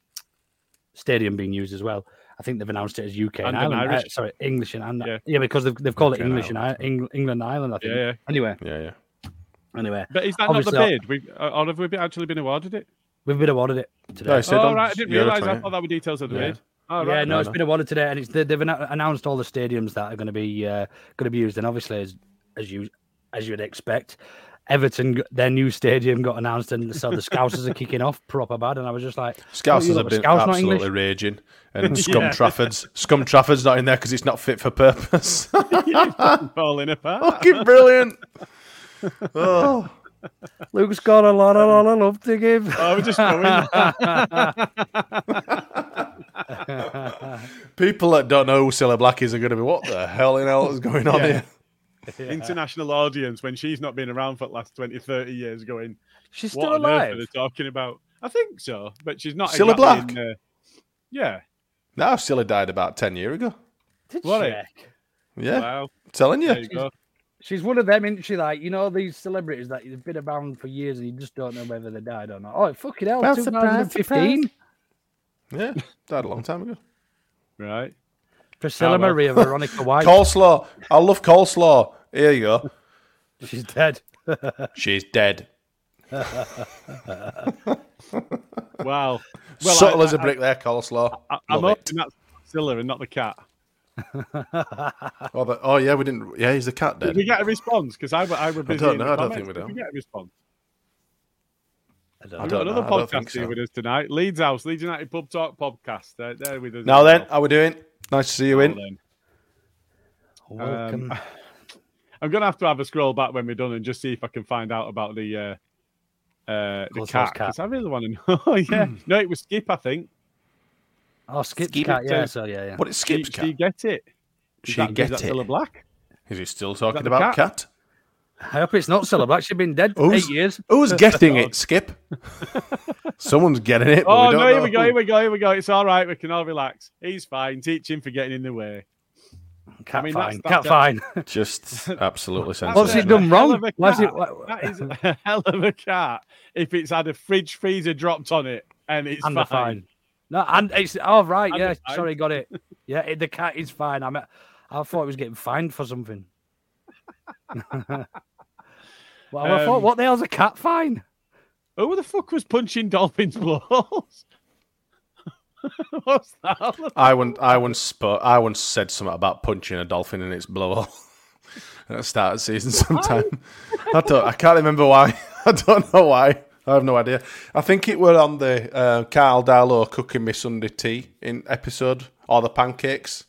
E: stadium being used as well, I think they've announced it as UK and,
A: And an
E: Ireland. uh, sorry, English and, and
A: Yeah.
E: yeah. because they've, they've called
B: UK
E: it
B: and
E: English and I, Eng- England and Ireland. I think.
A: Yeah, yeah.
E: Anyway,
B: Yeah, yeah.
E: anyway,
A: But is that not
E: Obviously,
A: the bid? We or have we actually been awarded it?
E: we've been awarded it today.
B: No, I
A: oh right, I didn't realise. I
B: 28.
A: thought that were details of the
B: Yeah.
A: bid. Oh,
E: yeah, no,
B: no,
E: it's
B: no.
E: been awarded today, and it's they, they've announced all the stadiums that are going to be uh, going to be used, and obviously, as as you as you'd expect, Everton their new stadium got announced, and so the Scousers are kicking off proper bad, and I was just like, oh, you
B: Scousers
E: lot
B: have been
E: Scouse,
B: absolutely raging, and Scum Trafford's Scum Trafford's not in there because it's not fit for purpose.
A: falling apart.
B: Fucking brilliant. Oh,
E: Luke's got a lot, a lot of love to give.
A: I was just going.
B: people that don't know who Cilla Black is are going to be what the hell in hell is going on
A: Yeah.
B: here?
A: international audience when she's not been around for the last 20, 30 years going,
E: She's still
A: on earth are
E: alive.
A: they talking about? I think so, but she's not
B: Cilla
A: exactly
B: Black?
A: in, uh, yeah.
B: Now Cilla died about ten years ago.
E: Did
A: What
E: she?
B: Yeah,
A: Wow.
B: telling you.
A: There you go.
E: She's one of them, isn't she? Like you know these celebrities that have been around for years, and you just don't know whether they died or not. Oh, fucking hell!
B: Well, surprise,
E: 2015.
B: Yeah, died a long time ago.
A: Right.
E: Priscilla
A: Oh, well.
E: Maria Veronica White.
B: Coleslaw. I love coleslaw. Here you go.
E: She's dead.
B: She's dead.
A: Wow. Well,
B: Subtle
A: I-
B: as a
A: I-
B: brick there, coleslaw.
A: I, I'm
B: Love it.
A: hoping that's Cilla and not the cat.
B: Oh, but, oh, yeah, we didn't. Yeah, he's the cat
A: Did
B: dead.
A: we get a response? Because I, were- I were busy.
B: don't know, I don't
A: comments.
B: think we
A: Did
B: don't.
A: we get a response? We've
B: don't
A: got
B: know,
A: another
B: I don't think
A: podcast here
B: so.
A: with us tonight. Leeds House, Leeds United Pub Talk podcast. They're, they're with us.
B: Now
A: as
B: then,
A: well.
B: how we doing? Nice to see you in.
A: Then.
E: Welcome.
A: Um, I'm gonna have to have a scroll back when we're done and just see if I can find out about the uh, uh, the
E: Ghosthouse
A: cat.
E: cat.
A: 'cause I really want to know. Oh, yeah, no, it was Skip, I think.
E: oh, Skip's
B: Skip
E: cat. Yeah,
A: uh,
E: so yeah, yeah.
B: What is Skip's
A: She,
B: cat?
A: she get it. Is
B: She
A: that,
B: get
A: is that
B: it.
A: Cilla Black?
B: Is he still talking about
A: cat?
B: cat?
E: I hope it's not Cilla Black. She's been dead
B: Who's,
E: eight years.
B: who's getting it, Skip? Someone's getting it.
A: Oh
B: we don't
A: no! Here
B: know
A: we go.
B: who.
A: Here we go. Here we go. It's all right. We can all relax. He's fine. Teach him for getting in the way.
E: Cat
A: I mean,
E: fine.
A: that's-
E: cat
A: that's a-
E: fine.
B: Just absolutely
A: That's
E: What's
B: sensible.
E: he done
A: hell
E: wrong?
A: of a
E: Why's
A: cat.
E: why-
A: That is a hell of a cat. If it's had a fridge freezer dropped on it and it's
E: and
A: fine.
E: the fine. No, and it's oh right,
A: And
E: yeah.
A: it's fine.
E: Sorry, got it. Yeah, it, the cat is fine. I mean, I thought he was getting fined for something. Well, I thought,
A: Um,
E: what the hell's a cat fine?
A: Who the fuck was punching dolphins' balls? What's that?
B: I once, I once spoke, I once said something about punching a dolphin in its blowhole at the start of season. Sometime I don't, I can't remember why. I don't know why. I have no idea. I think it were on the uh, Karl Darlow cooking me Sunday tea in episode or the pancakes.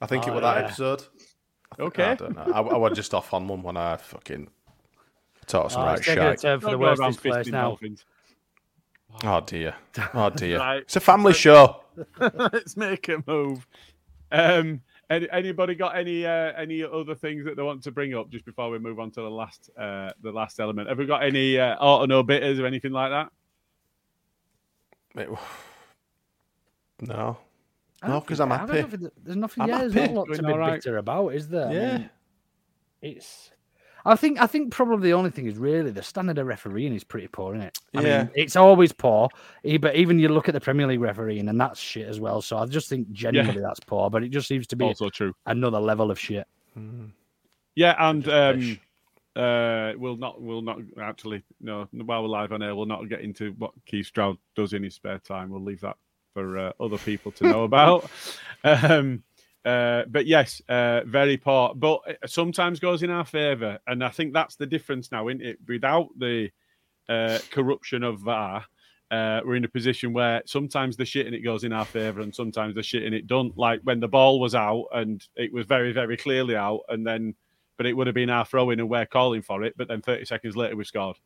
B: I think it
E: Oh,
B: was that
E: yeah.
B: episode. I
A: Okay.
B: don't know. I, I was just off on one when I fucking taught some
E: Oh,
B: right
E: it's taking
B: shit.
E: for
A: Don't go
E: worst
A: around
E: place now.
A: dolphins.
B: Oh dear. Oh dear.
A: Right.
B: It's a family show.
A: Let's make a move. Um, any, anybody got any uh, any other things that they want to bring up just before we move on to the last uh, the last element? Have we got any uh, auto no bitters or anything like that?
B: It- no. No, because I'm
E: I
B: happy.
E: know if it- There's nothing.
B: I'm
E: yeah, there's not a lot to be
A: all right.
E: bitter about, is there? I
B: Yeah.
E: mean, it's. I think. I think probably the only thing is really the standard of refereeing is pretty poor, isn't it? I
B: Yeah.
E: mean, it's always poor. But even you look at the Premier League refereeing, and that's shit as well. So I just think generally that's poor. But it just seems to be
A: Also true.
E: another level of shit.
A: Yeah, and um, uh, we'll not we'll not actually no while we're live on air, we'll not get into what Keith Stroud does in his spare time. We'll leave that for uh, other people to know about. Um, uh, but yes, uh, very poor, but it sometimes goes in our favour, and I think that's the difference now, isn't it? Without the uh, corruption of VAR. Uh, we're in a position where sometimes the shit in it goes in our favour and sometimes the shit in it don't. Like when the ball was out and it was very, very clearly out, and then but it would have been our throw in and we're calling for it. But then 30 seconds later, we scored.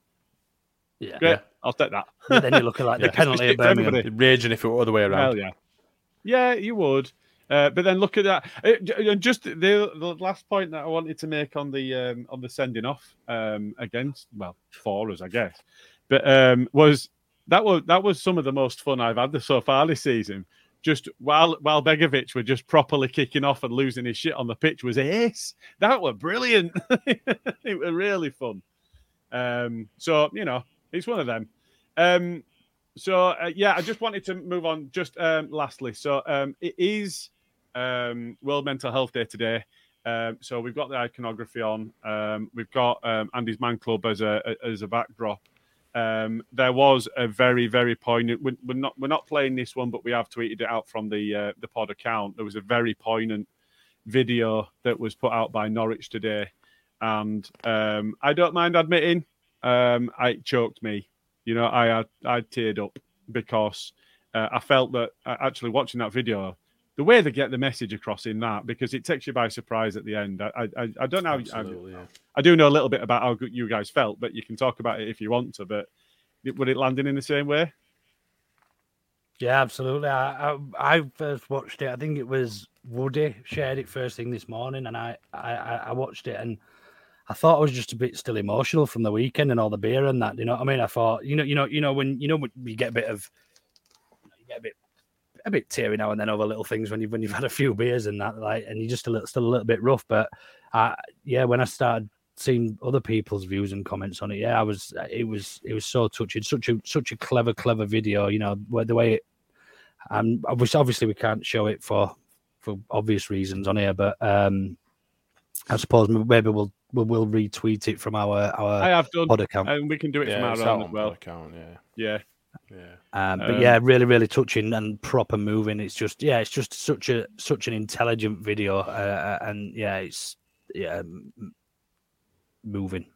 E: Yeah.
A: Great. I'll take that.
E: But then you're looking like the penalty at
A: It's everybody.
E: Birmingham.
B: Raging if it were the other way around.
A: Hell yeah. Yeah, you would. Uh, but then look at that. Uh, and just the, the last point that I wanted to make on the um, on the sending off um, against well for us, I guess, but um, was that was that was some of the most fun I've had so far this season. Just while while Begovic were just properly kicking off and losing his shit on the pitch was ace. That were brilliant. it was really fun. Um, so you know, it's one of them. Um, so uh, yeah, I just wanted to move on. Just um, lastly, so um, it is um, World Mental Health Day today. Um, so we've got the iconography on. Um, we've got um, Andy's Man Club as a as a backdrop. Um, there was a very very poignant. We're, we're not we're not playing this one, but we have tweeted it out from the uh, the pod account. There was a very poignant video that was put out by Norwich today, and um, I don't mind admitting, I it choked me. You know, I had I teared up because uh, I felt that uh, actually watching that video, the way they get the message across in that, because it takes you by surprise at the end. I I, I don't know. I,
B: Absolutely, yeah.
A: I do know a little bit about how good you guys felt, but you can talk about it if you want to. But it- would it landing in the same way?
E: Yeah, absolutely. I, I I first watched it. I think it was Woody shared it first thing this morning, and I I, I I watched it and I thought I was just a bit still emotional from the weekend and all the beer and that. You know what I mean? I thought you know you know you know when you know when you get a bit of you get a bit a bit teary now and then over little things when you've when you've had a few beers and that like and you're just a little still a little bit rough. But uh, yeah, when I started seeing other people's views and comments on it, yeah, I was it was it was so touching. Such a such a clever clever video. You know where the way it. Um, obviously, obviously we can't show it for for obvious reasons on here, but um, I suppose maybe we'll we'll, we'll retweet it from our our
A: I have done,
E: pod account.
A: and we can do it
B: Yeah,
A: from
B: it's
A: our
B: out
A: own as well.
B: account, yeah.
A: Yeah.
B: Yeah.
E: Um, but
A: Um,
E: yeah, really, really touching and proper moving. It's just yeah, it's just such a such an intelligent video, uh, and yeah, it's yeah, moving.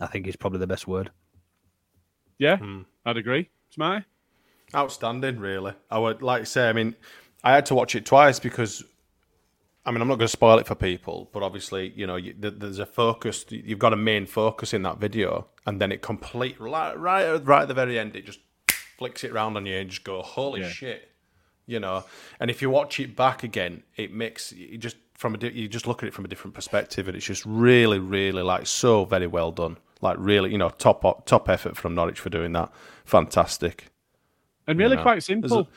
E: I think is probably the best word.
A: Yeah, I'd agree. Smarty?
B: Outstanding, really. I would like to say, I mean, I had to watch it twice because, I mean, I'm not going to spoil it for people, but obviously, you know, you, there's a focus, you've got a main focus in that video, and then it complete, right, right, right at the very end, it just flicks it around on you and just go, holy
A: Yeah.
B: shit, you know. And if you watch it back again, it makes, you just, from a, you just look at it from a different perspective, and it's just really, really, like, so very well done. Like, really, you know, top, top effort from Norwich for doing that. Fantastic.
A: And really
B: You know,
A: quite simple.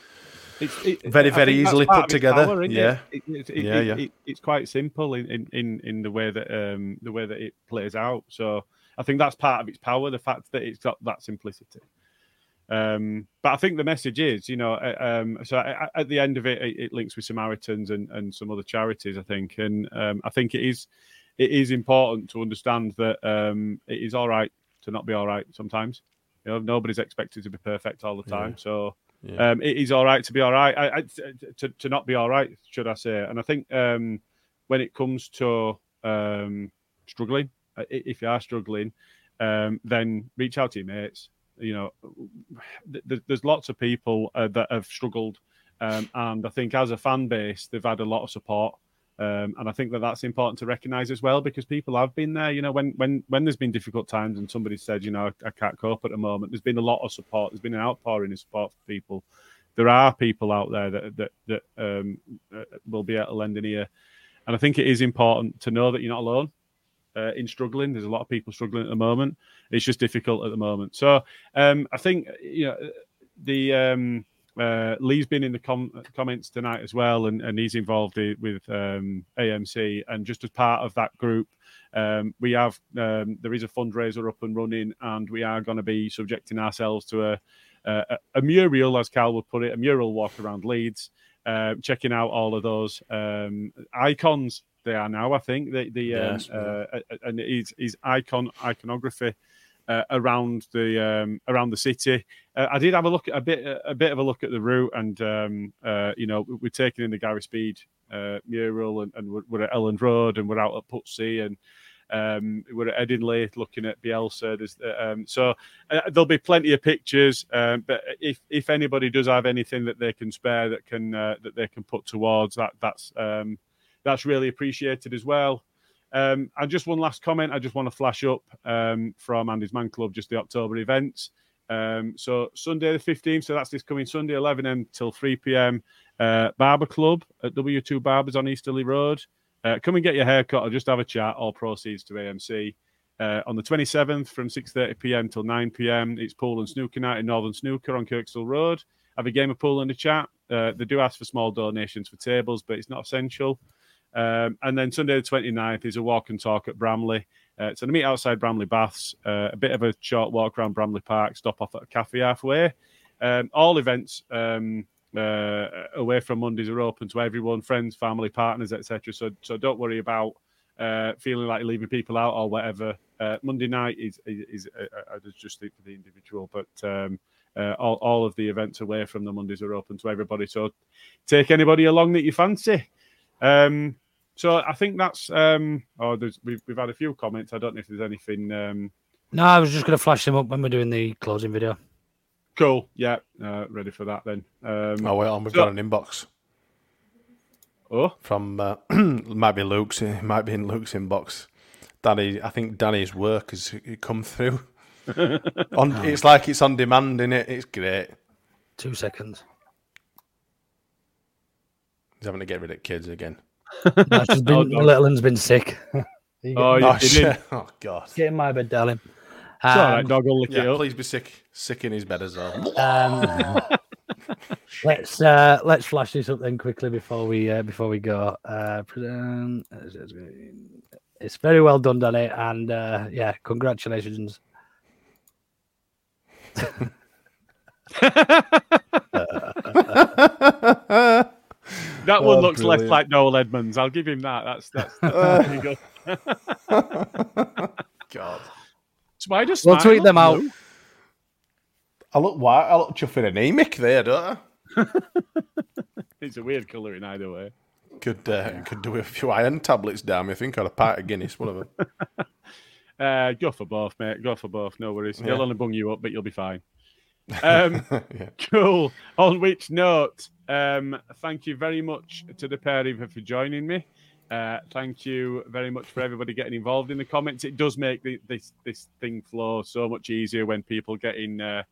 A: It's, it,
B: Very, very easily put together.
A: power,
B: Yeah.
A: it? It-
B: Yeah, yeah.
A: it- it's quite simple in, in, in, in the way that um, the way that it plays out. So I think that's part of its power, the fact that it's got that simplicity. Um, but I think the message is, you know, uh, um, so at, at the end of it, it, it links with Samaritans and, and some other charities, I think, and um, I think it is it is important to understand that um, it is all right to not be all right sometimes. You know, nobody's expected to be perfect all the time,
B: Yeah.
A: so
B: Yeah.
A: um, it is all right to be all right. I, I, to to not be all right, should I say? And I think um, when it comes to um, struggling, uh, if you are struggling, um, then reach out to your mates. You know, th- th- there's lots of people uh, that have struggled, um, and I think as a fan base, they've had a lot of support. Um, and I think that that's important to recognise as well because people have been there. You know, when when when there's been difficult times and somebody said, you know, I, can't cope at the moment, there's been a lot of support. There's been an outpouring of support for people. There are people out there that that that um, uh, will be at a lending ear, and I think it is important to know that you're not alone uh, in struggling. There's a lot of people struggling at the moment. It's just difficult at the moment. So um, I think you know the um, uh, Lee's been in the com- comments tonight as well, and, and he's involved with um, AMC. And just as part of that group, um, we have um, there is a fundraiser up and running, and we are going to be subjecting ourselves to a, a a mural, as Cal would put it, a mural walk around Leeds, uh, checking out all of those um, icons. They are now, I think, the the um, uh, and his his icon iconography uh, around the um, around the city. Uh, I did have a look at a bit a bit of a look at the route, and um, uh, you know we're taking in the Gary Speed uh, mural, and, and we're, we're at Elland Road, and we're out at Pudsey, and um, we're at Headingley looking at Bielsa. There's, uh, um, so uh, there'll be plenty of pictures. Um, but if if anybody does have anything that they can spare that can uh, that they can put towards that, that's um, that's really appreciated as well. Um, and just one last comment, I just want to flash up um, from Andy's Man Club, just the October events. Um, so Sunday the 15th, so that's this coming Sunday, 11 a.m. till 3 p.m. Uh, Barber Club at W2 Barbers on Easterly Road. Uh, come and get your haircut or just have a chat. All proceeds to AMC. Uh, on the 27th from 6.30 p.m. till 9 p.m. It's pool and snooker night in Northern Snooker on Kirkstall Road. Have a game of pool and a chat. Uh, they do ask for small donations for tables, but it's not essential. Um, and then Sunday the 29th is a walk and talk at Bramley. Uh, going to meet outside Bramley Baths, uh, a bit of a short walk around Bramley Park, stop off at a cafe halfway. Um, all events um, uh, away from Mondays are open to everyone, friends, family, partners, etc. So, so don't worry about uh, feeling like leaving people out or whatever. Uh, Monday night is is, is uh, just for the individual, but um, all all of the events away from the Mondays are open to everybody. So take anybody along that you fancy. Um, so I think that's. Um, oh, there's, we've we've had a few comments. I don't know if there's anything. Um,
E: No, I was just going to flash them up when we're doing the closing video.
A: cool. Yeah, uh, ready for that then. Um,
B: Oh, wait on. We've
A: so-
B: got an inbox.
A: Oh,
B: from uh, might be Luke's. It might be in Luke's inbox. Danny, I think Danny's work has come through. on, it's like it's on demand, in it. It's great.
E: Two seconds.
B: He's having to get rid of kids again.
E: No, she's been,
A: Oh,
E: the little one's been sick. You
A: Oh,
E: get-
A: you
B: Oh, shit. oh God!
E: Get in my bed, darling.
A: It's all right,
E: Um,
A: dog. will lick it
B: Yeah,
A: up.
B: please be sick, sick in his bed as well.
E: Um, let's uh, let's flash this up then quickly before we uh, before we go. Uh, it's very well done, Danny, and uh, yeah, congratulations.
A: That one
B: Oh,
A: looks less like Noel Edmonds. I'll give him that. That's that's, that's pretty good.
B: God,
A: Spider
E: We'll tweet them out.
B: I look white. I look chuffing anemic there, don't I?
A: It's a weird colouring either way.
B: Could uh, could do a few iron tablets down me. I think or a pint of Guinness, one of them.
A: Uh, go for both, mate. Go for both. No worries.
B: Yeah.
A: He'll only bung you up, but you'll be fine. Um,
B: Yeah.
A: Cool. On which note, um, thank you very much to the pair of you for joining me. Uh, thank you very much for everybody getting involved in the comments. It does make the, this this thing flow so much easier when people get in. Uh,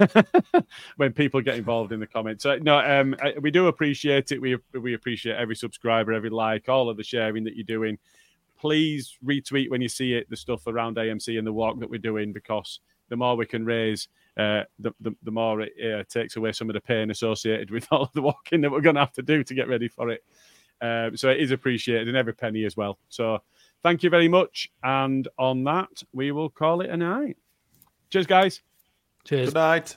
A: when people get involved in the comments, so, no, um, we do appreciate it. We we appreciate every subscriber, every like, all of the sharing that you're doing. Please retweet when you see it, the stuff around AMC and the walk that we're doing, because the more we can raise, uh, the, the the more it uh, takes away some of the pain associated with all of the walking that we're going to have to do to get ready for it. Um, so it is appreciated, and every penny as well. So thank you very much. And on that, we will call it a night. Cheers, guys.
E: Cheers.
B: Good night.